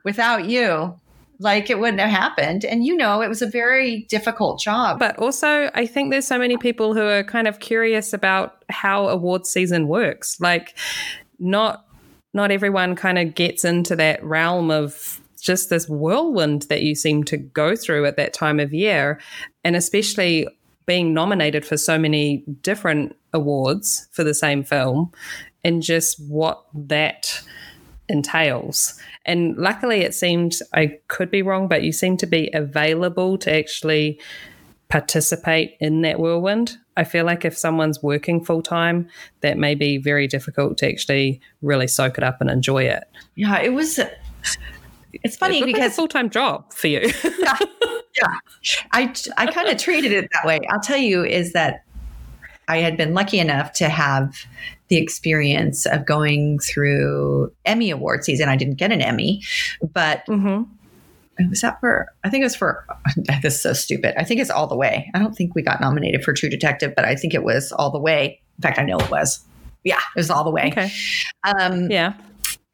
without you like it wouldn't have happened and you know it was a very difficult job But also, I think there's so many people who are kind of curious about how award season works. Like, not not everyone kind of gets into that realm of just this whirlwind that you seem to go through at that time of year, and especially being nominated for so many different awards for the same film, and just what that entails. And luckily, it seemed I could be wrong, but you seem to be available to actually participate in that whirlwind. I feel like if someone's working full time, that may be very difficult to actually really soak it up and enjoy it. yeah it was it's funny It looked like a because full time job for you. yeah, yeah. I I kind of treated it that way. I'll tell you is that I had been lucky enough to have the experience of going through Emmy award season. I didn't get an Emmy, but mm-hmm. was that for I think it was for this is so stupid. I think it's all the way. I don't think we got nominated for True Detective, but I think it was all the way. In fact, I know it was. Yeah, it was all the way. Okay. Um, Yeah.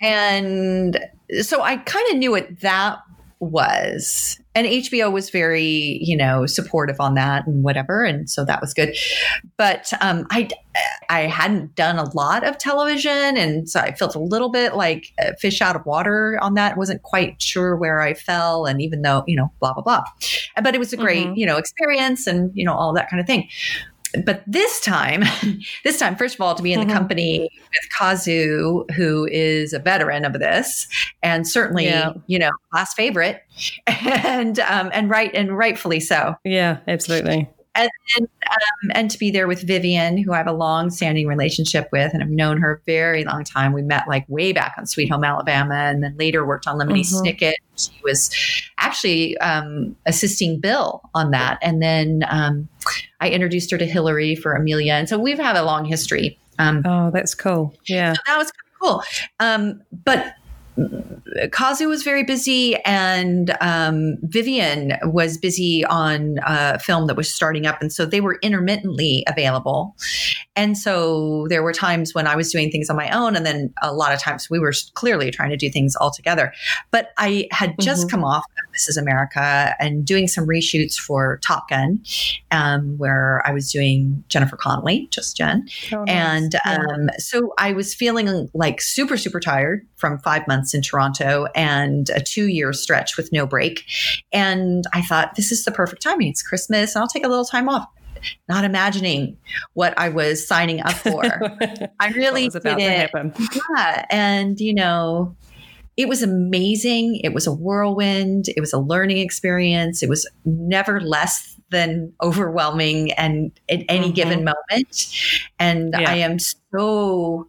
and so I kind of knew what that was. And HBO was very, you know, supportive on that and whatever. And so that was good. But um, I, I hadn't done a lot of television. And so I felt a little bit like a fish out of water on that. Wasn't quite sure where I fell. And even though, you know, blah, blah, blah. But it was a great, Mhm. you know, experience and, you know, all that kind of thing but this time, this time, first of all, to be in the Mhm. company with Kazu, who is a veteran of this, and certainly, Yeah. you know, class favorite, and um, and right and rightfully so, Yeah, absolutely. And and, um, and to be there with Vivian, who I have a long-standing relationship with, and I've known her a very long time. We met like way back on Sweet Home Alabama, and then later worked on Lemony Mhm. Snicket. She was actually um, assisting Bill on that, and then um, I introduced her to Hilary for Amelia, and so we've had a long history. Um, Oh, that's cool. Yeah. so that was cool. Um, but Kazu was very busy, and um, Vivian was busy on a film that was starting up, and so they were intermittently available. And so there were times when I was doing things on my own, and then a lot of times we were clearly trying to do things all together. But I had just Mhm. come off of Mrs. America and doing some reshoots for Top Gun, um, where I was doing Jennifer Connelly, just Jen. Oh, nice. And Yeah. um, so I was feeling like super, super tired from five months in Toronto and a two year stretch with no break. And I thought, this is the perfect timing. It's Christmas, and I'll take a little time off. Not imagining what I was signing up for. I really was about did to it. happen. Yeah. And, you know, it was amazing. It was a whirlwind. It was a learning experience. It was never less than overwhelming and at any Mhm. given moment. And Yeah. I am so,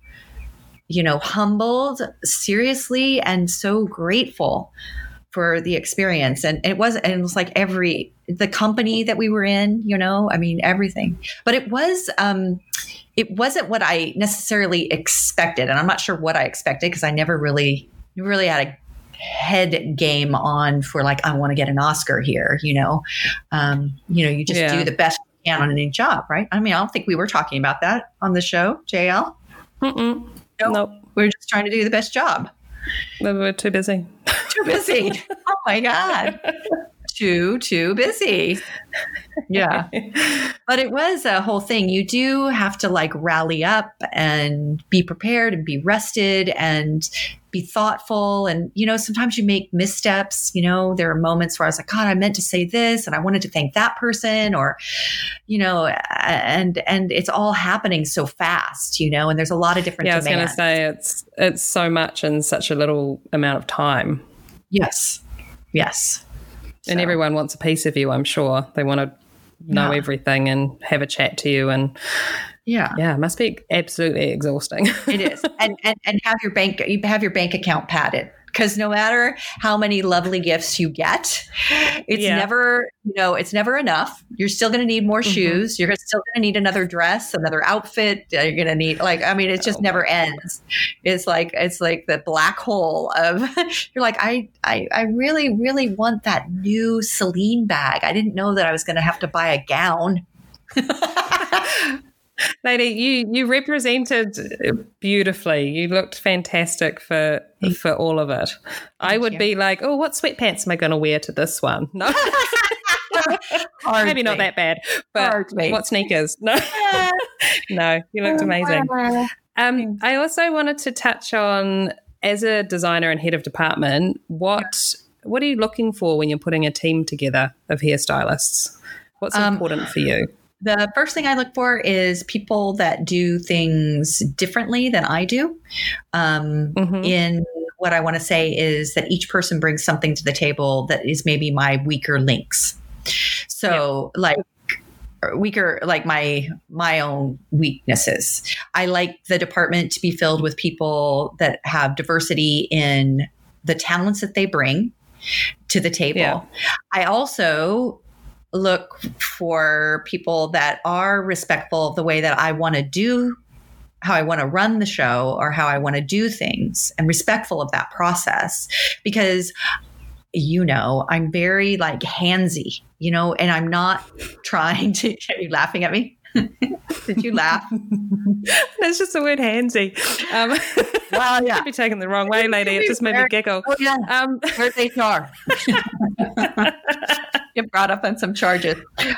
you know, humbled, seriously, and so grateful for the experience. And it was, and it was like every, the company that we were in, you know, I mean, everything. But it was, um, it wasn't what I necessarily expected. And I'm not sure what I expected because I never really, really had a head game on for like I want to get an Oscar here. You know, um, you know, you just Yeah. do the best you can on any job, right? I mean, I don't think we were talking about that on the show, JL. Mm-mm. Nope. Nope. We are just trying to do the best job. We were too busy. Too busy. oh my god. Too too busy. Yeah. But it was a whole thing. You do have to like rally up and be prepared and be rested and be thoughtful. And, you know, sometimes you make missteps. You know, there are moments where I was like, God, I meant to say this and I wanted to thank that person or, you know, and, and it's all happening so fast, you know, and there's a lot of different Yeah, I was going to say it's it's so much in such a little amount of time, yes. Yes. and So, everyone wants a piece of you. I'm sure they want to know Yeah. everything and have a chat to you, and Yeah. yeah, it must be absolutely exhausting. it is and, and and have your bank you have your bank account padded because no matter how many lovely gifts you get it's Yeah. never you know it's never enough. You're still going to need more Mhm. shoes. You're still going to need another dress another outfit. You're going to need like i mean it just Oh. never ends. It's like it's like the black hole of you're like I, I i really really want that new celine bag. I didn't know that i was going to have to buy a gown Lady, you you represented beautifully. You looked fantastic for for all of it. I would you. be like, oh, what sweatpants am I going to wear to this one? No, maybe not that bad, but Hardly. what sneakers? No, no, you looked amazing. Um, I also wanted to touch on as a designer and head of department, what what are you looking for when you're putting a team together of hairstylists? What's Um, important for you? The first thing I look for is people that do things differently than I do. Um, Mhm. In what I want to say is that each person brings something to the table that is maybe my weaker links. So, like, weaker like my my own weaknesses i like the department to be filled with people that have diversity in the talents that they bring to the table Yeah. i also look for people that are respectful of the way that I want to do how I want to run the show or how I want to do things and respectful of that process because you know, I'm very like handsy, you know, and I'm not trying to are you laughing at me? Did you laugh? That's just the word handsy. Um, Well, yeah. could be taken the wrong way, lady. It just made me giggle. Oh yeah. Um, Where's HR? Get brought up on some charges.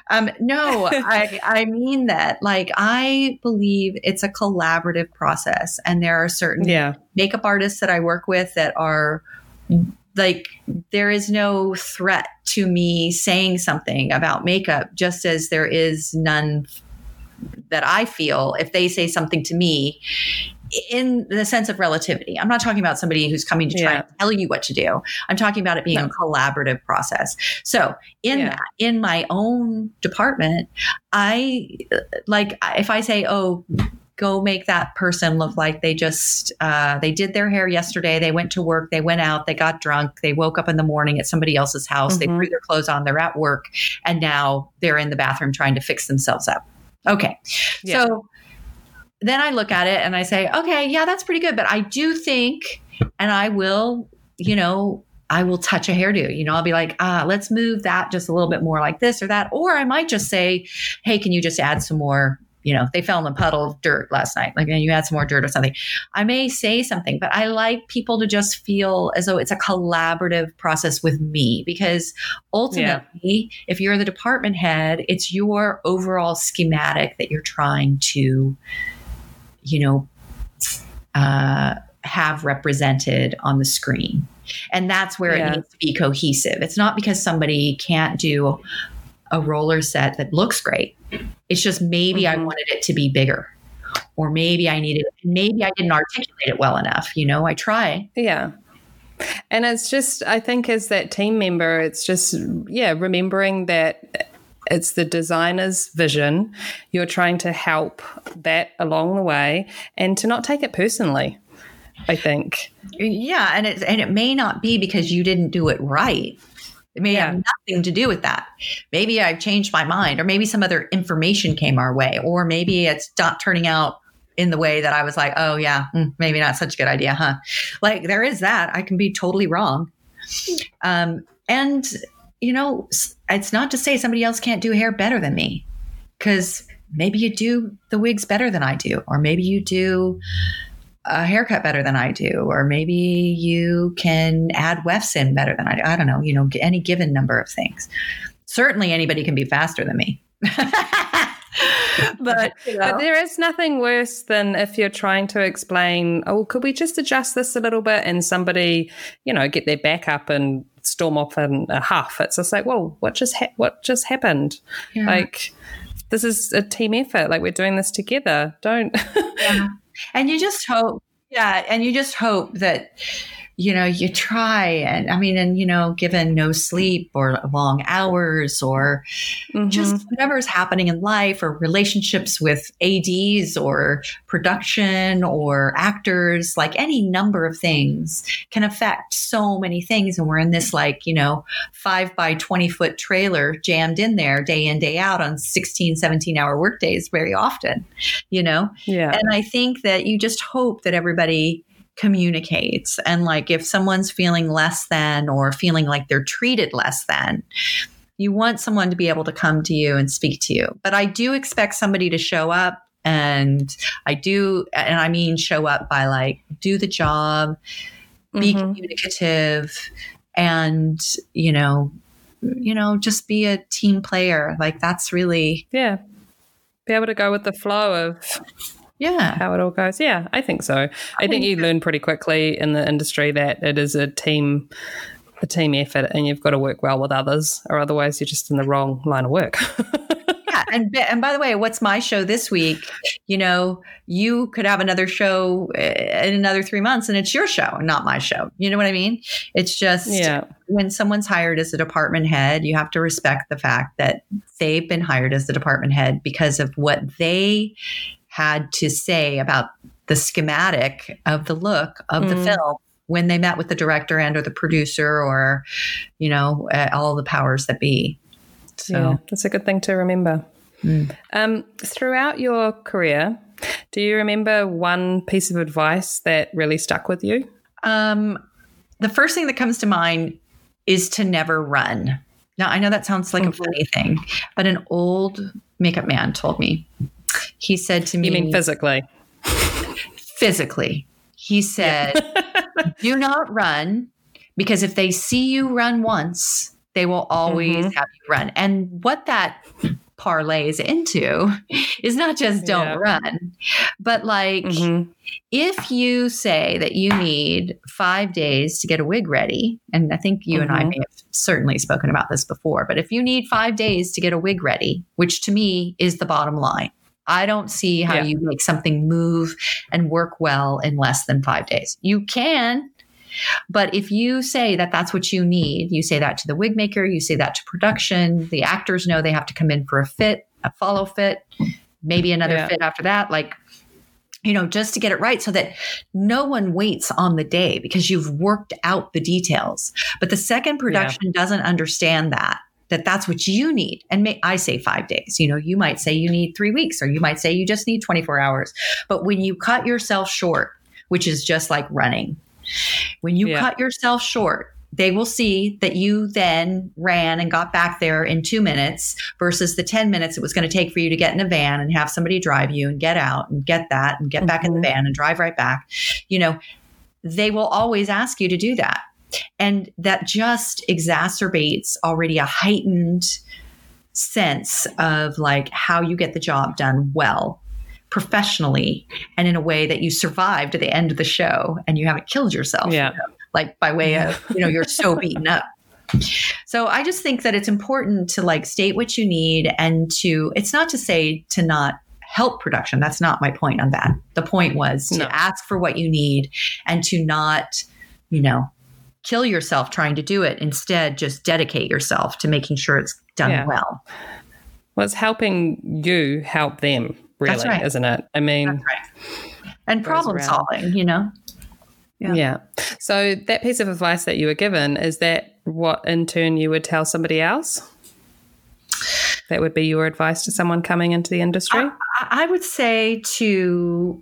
Um, no, I, I mean that. Like, I believe it's a collaborative process, and there are certain yeah, makeup artists that I work with that are like, there is no threat to me saying something about makeup, just as there is none that I feel if they say something to me in the sense of relativity. I'm not talking about somebody who's coming to try Yeah. and tell you what to do. I'm talking about it being No. a collaborative process. So, in Yeah. that, in my own department, I like if I say, "Oh, go make that person look like they just uh, they did their hair yesterday they went to work they went out they got drunk they woke up in the morning at somebody else's house they Mhm. threw their clothes on they're at work and now they're in the bathroom trying to fix themselves up okay Yeah. so then i look at it and i say okay yeah that's pretty good but i do think and i will you know I will touch a hairdo. You know, I'll be like, ah, let's move that just a little bit more like this or that. Or I might just say, hey, can you just add some more? You know, they fell in a puddle of dirt last night. Like, can you add some more dirt or something? I may say something, but I like people to just feel as though it's a collaborative process with me because ultimately, if you're the department head, it's your overall schematic that you're trying to, you know, uh, have represented on the screen. And that's where Yeah. it needs to be cohesive. It's not because somebody can't do a roller set that looks great. It's just maybe I Mhm. wanted it to be bigger. Or maybe I needed maybe I didn't articulate it well enough. You know, I try. Yeah. And it's just, I think, as that team member, it's just, yeah, remembering that it's the designer's vision. You're trying to help that along the way and to not take it personally, I think. Yeah, and it and it may not be because you didn't do it right. It may Yeah. have nothing to do with that. Maybe I've changed my mind, or maybe some other information came our way, or maybe it's not turning out in the way that I was like, oh, yeah, mm, maybe not such a good idea, huh? Like, there is that. I can be totally wrong. Um, and, you know, it's not to say somebody else can't do hair better than me because maybe you do the wigs better than I do, or maybe you do a haircut better than I do, or maybe you can add wefts in better than I do. I don't know, you know, any given number of things. Certainly anybody can be faster than me. but, you know. but there is nothing worse than if you're trying to explain, oh, could we just adjust this a little bit? And somebody, you know, get their back up and storm off in a huff. It's just like, well, what just ha- what just happened? Yeah. Like, this is a team effort. Like we're doing this together. Don't. yeah. And you just hope, yeah, and you just hope that you know, you try and I mean, and you know, given no sleep or long hours or mm-hmm. just whatever is happening in life or relationships with ADs or production or actors, like any number of things can affect so many things. And we're in this like, you know, five by 20 foot trailer jammed in there day in, day out on 16, 17 hour workdays very often, you know? Yeah. And I think that you just hope that everybody communicates. And like if someone's feeling less than or feeling like they're treated less than you want someone to be able to come to you and speak to you. But i do expect somebody to show up and i do and i mean show up by like do the job be mm-hmm. communicative and you know you know just be a team player. Like that's really yeah. Be able to go with the flow of yeah. how it all goes. Yeah i think so. I, I think, you learn pretty quickly in the industry that it is a team a team effort and you've got to work well with others or otherwise you're just in the wrong line of work. Yeah and and by the way what's my show this week you know you could have another show eh, in another 3 months and it's your show and not my show. You know what i mean? It's just yeah. when someone's hired as a department head you have to respect the fact that they've been hired as the department head because of what they had to say about the schematic of the look of mm. the film when they met with the director and or the producer or you know uh, all the powers that be so yeah, that's a good thing to remember mm. um, throughout your career do you remember one piece of advice that really stuck with you um, the first thing that comes to mind is to never run now i know that sounds like mm-hmm. a funny thing but an old makeup man told me he said to me, You mean physically? Physically. He said, Do not run because if they see you run once, they will always mm-hmm. have you run. And what that parlays into is not just don't yeah. run, but like mm-hmm. if you say that you need five days to get a wig ready, and I think you mm-hmm. and I mm-hmm. may have certainly spoken about this before, but if you need five days to get a wig ready, which to me is the bottom line, I don't see how yeah. you make something move and work well in less than five days. You can, but if you say that that's what you need, you say that to the wig maker, you say that to production, the actors know they have to come in for a fit, a follow fit, maybe another yeah. fit after that. Like, you know, just to get it right so that no one waits on the day because you've worked out the details. But the second production yeah. doesn't understand that that that's what you need. And may, I say five days. You know, you might say you need three weeks, or you might say you just need 24 hours. But when you cut yourself short, which is just like running, when you yeah. cut yourself short, they will see that you then ran and got back there in two minutes versus the 10 minutes it was going to take for you to get in a van and have somebody drive you and get out and get that and get mm-hmm. back in the mm-hmm. van and drive right back. You know, they will always ask you to do that. And that just exacerbates already a heightened sense of like how you get the job done well professionally and in a way that you survive to the end of the show and you haven't killed yourself. Yeah. You know, like by way of, you know, you're so beaten up. So I just think that it's important to like state what you need and to, it's not to say to not help production. That's not my point on that. The point was to no. ask for what you need and to not, you know, kill yourself trying to do it. Instead, just dedicate yourself to making sure it's done yeah. well. Well, it's helping you help them, really, right. isn't it? I mean, right. and problem solving, you know? Yeah. yeah. So, that piece of advice that you were given, is that what in turn you would tell somebody else? That would be your advice to someone coming into the industry? I, I would say to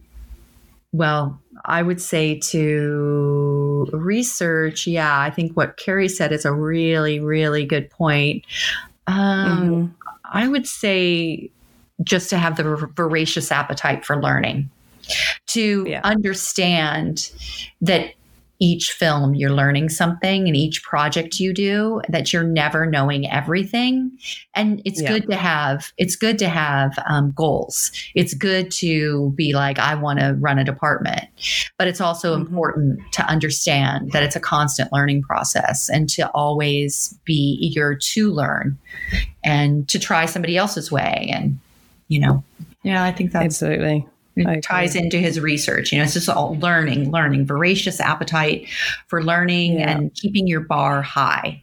well, I would say to research, yeah, I think what Kerry said is a really, really good point. Um, Mhm. I would say just to have the voracious appetite for learning, to Yeah. understand that each film you're learning something and each project you do that you're never knowing everything and it's Yeah. good to have it's good to have um, goals it's good to be like i want to run a department but it's also Mhm. important to understand that it's a constant learning process and to always be eager to learn and to try somebody else's way and you know yeah i think that's Absolutely. It ties into his research. You know, it's just all learning, learning, voracious appetite for learning Yeah. and keeping your bar high.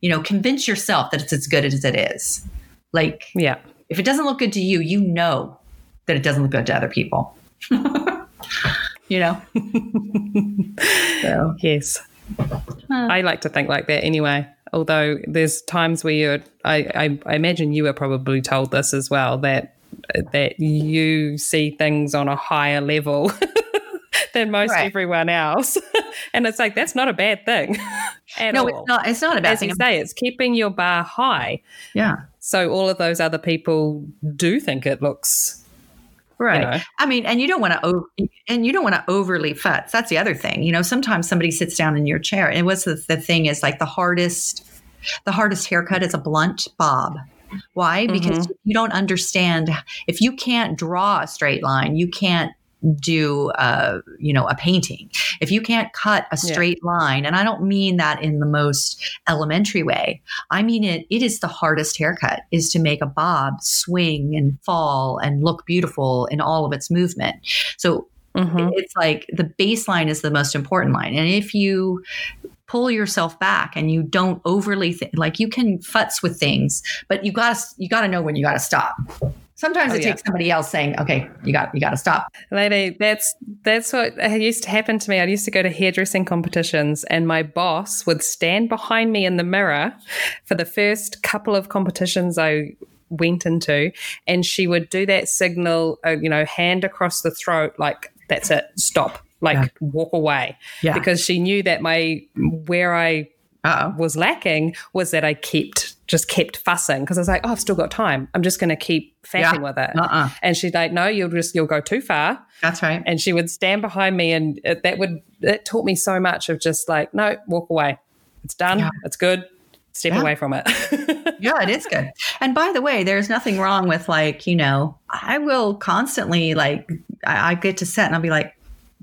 You know, convince yourself that it's as good as it is. Like, Yeah. if it doesn't look good to you, you know that it doesn't look good to other people. you know? so, Yes. uh, I like to think like that anyway. Although there's times where you're, I, I, I imagine you were probably told this as well that that you see things on a higher level than most Right. everyone else, and it's like that's not a bad thing no, all. it's not, it's not a bad As thing. you say, it's keeping your bar high, yeah. so all of those other people do think it looks Right. know. I mean, and you don't want to, and you don't want to overly futz. That's the other thing. You know, sometimes somebody sits down in your chair, and what's the, the thing is like the hardest, the hardest haircut is a blunt bob. Why? Because you don't understand. If you can't draw a straight line, you can't do uh you know a painting if you can't cut a Yeah. straight line and i don't mean that in the most elementary way i mean it it is the hardest haircut is to make a bob swing and fall and look beautiful in all of its movement so Mhm. it's like the baseline is the most important line and if you pull yourself back and you don't overly like you can futz with things but you gotta you gotta know when you gotta stop sometimes Oh, it yeah. takes somebody else saying okay you got you gotta stop Lady, that's that's what used to happen to me. I used to go to hairdressing competitions, and my boss would stand behind me in the mirror for the first couple of competitions I went into, and she would do that signal, uh, you know, hand across the throat, like that's it, stop, like Yeah. walk away, Yeah. because she knew that my where I uh-oh was lacking was that I kept just kept fussing because I was like, oh, I've still got time. I'm just going to keep faffing with it. uh-uh And she's like, no, you'll just you'll go too far that's right and she would stand behind me and it, that would it taught me so much of just like no walk away it's done Yeah. it's good step Yeah. away from it yeah it is good and by the way there's nothing wrong with like you know i will constantly like i, I get to set and i'll be like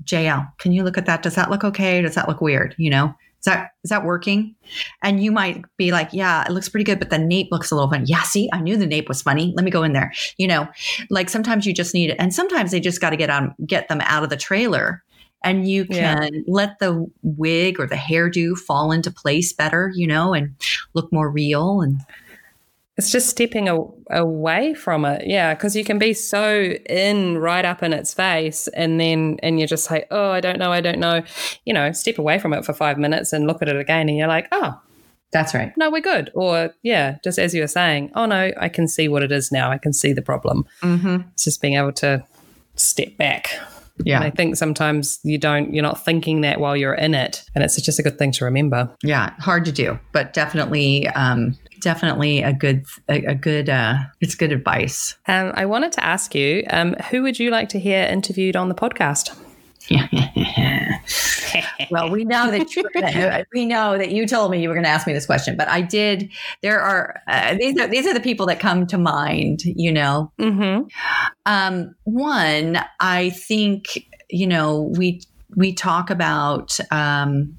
jl can you look at that? Does that look okay? Does that look weird? You know? Is that is that working? And you might be like yeah it looks pretty good but the nape looks a little funny. Yeah see i knew the nape was funny. Let me go in there. You know? Like sometimes you just need it and sometimes they just got to get on get them out of the trailer. And you Yeah. can let the wig or the hairdo fall into place better you know and look more real and it's just stepping a, away from it. Yeah because you can be so in right up in its face and then and you're just like oh i don't know i don't know. You know step away from it for five minutes and look at it again and you're like oh that's right. No we're good. Or yeah just as you were saying oh no i can see what it is now. I can see the problem. Mm-hmm. it's just being able to step back. Yeah. And I think sometimes you don't, you're not thinking that while you're in it. And it's just a good thing to remember. yeah hard to do but definitely um definitely a good a, a good uh it's good advice Um, I wanted to ask you, um, who would you like to hear interviewed on the podcast? well we know that you we know that you told me you were going to ask me this question but i did there are uh, these are these are the people that come to mind you know Mm-hmm. um one i think you know we we talk about um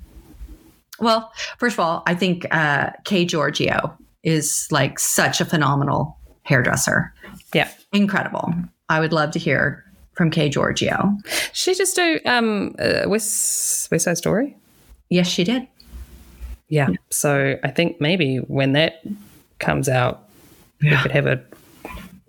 well first of all i think uh Kay Georgiou is like such a phenomenal hairdresser Yeah. incredible i would love to hear from Kay Georgiou She just do um, uh, West, West Side Story? yes she did Yeah. So I think maybe when that comes out, we could have a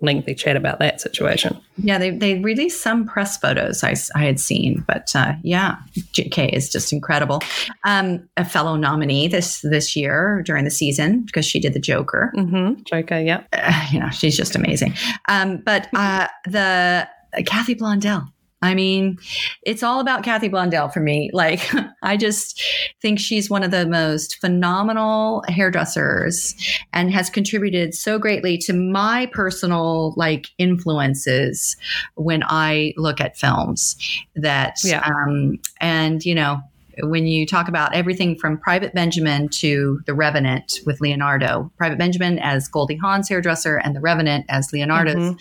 lengthy chat about that situation. Yeah, they, they released some press photos I, I had seen, but uh, yeah, JK is just incredible. Um, a fellow nominee this this year during the season because she did the Joker. Mm-hmm. Joker, yeah. Uh, you know, she's just amazing. Um, but uh, the uh, Kathy Blondell, I mean, it's all about Kathy Blondell for me. Like, I just think she's one of the most phenomenal hairdressers and has contributed so greatly to my personal like influences when I look at films that, Yeah. um, and you know, when you talk about everything from Private Benjamin to The Revenant with Leonardo, Private Benjamin as Goldie Hawn's hairdresser and The Revenant as Leonardo's, Mhm.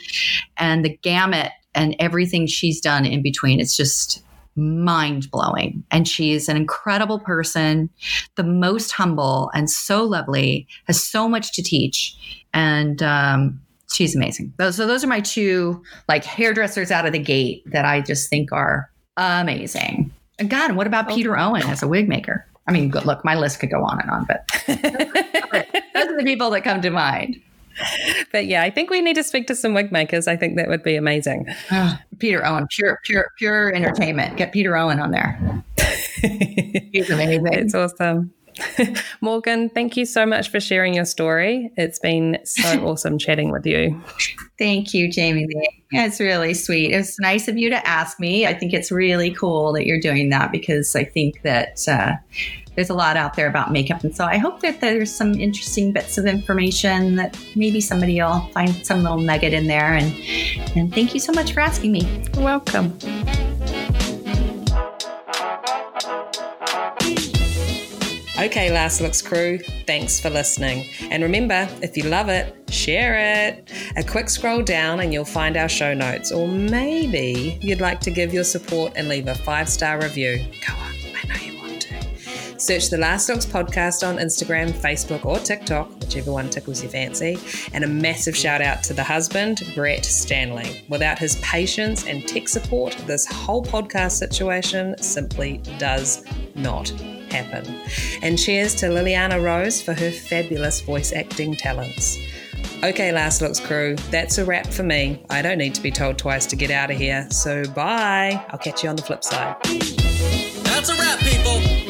and the gamut and everything she's done in between. It's just mind blowing. And she's an incredible person, the most humble and so lovely, has so much to teach. And, um, She's amazing. Those, so those are my two like hairdressers out of the gate that I just think are amazing. And God, what about Peter Owen as a wig maker? I mean, look, my list could go on and on, but those are the people that come to mind. but yeah, I think we need to speak to some wig makers. I think that would be amazing. Peter Owen, pure, pure, pure entertainment. Get Peter Owen on there. He's amazing. It's awesome. Morgan, thank you so much for sharing your story. It's been so awesome chatting with you. Thank you, Jamie Lee. It's really sweet. It's nice of you to ask me. I think it's really cool that you're doing that because I think that uh, there's a lot out there about makeup. And so I hope that there's some interesting bits of information that maybe somebody will find some little nugget in there. And, and thank you so much for asking me. You're welcome. Okay, Last Looks crew, thanks for listening. And remember, if you love it, share it. A quick scroll down and you'll find our show notes. Or maybe you'd like to give your support and leave a five star review. Go on, Search the Last Looks podcast on Instagram, Facebook, or TikTok, whichever one tickles your fancy. And a massive shout out to the husband, Brett Stanley. Without his patience and tech support, this whole podcast situation simply does not happen. And cheers to Liliana Rose for her fabulous voice acting talents. Okay, Last Looks crew, that's a wrap for me. I don't need to be told twice to get out of here, so bye. I'll catch you on the flip side. That's a wrap, people.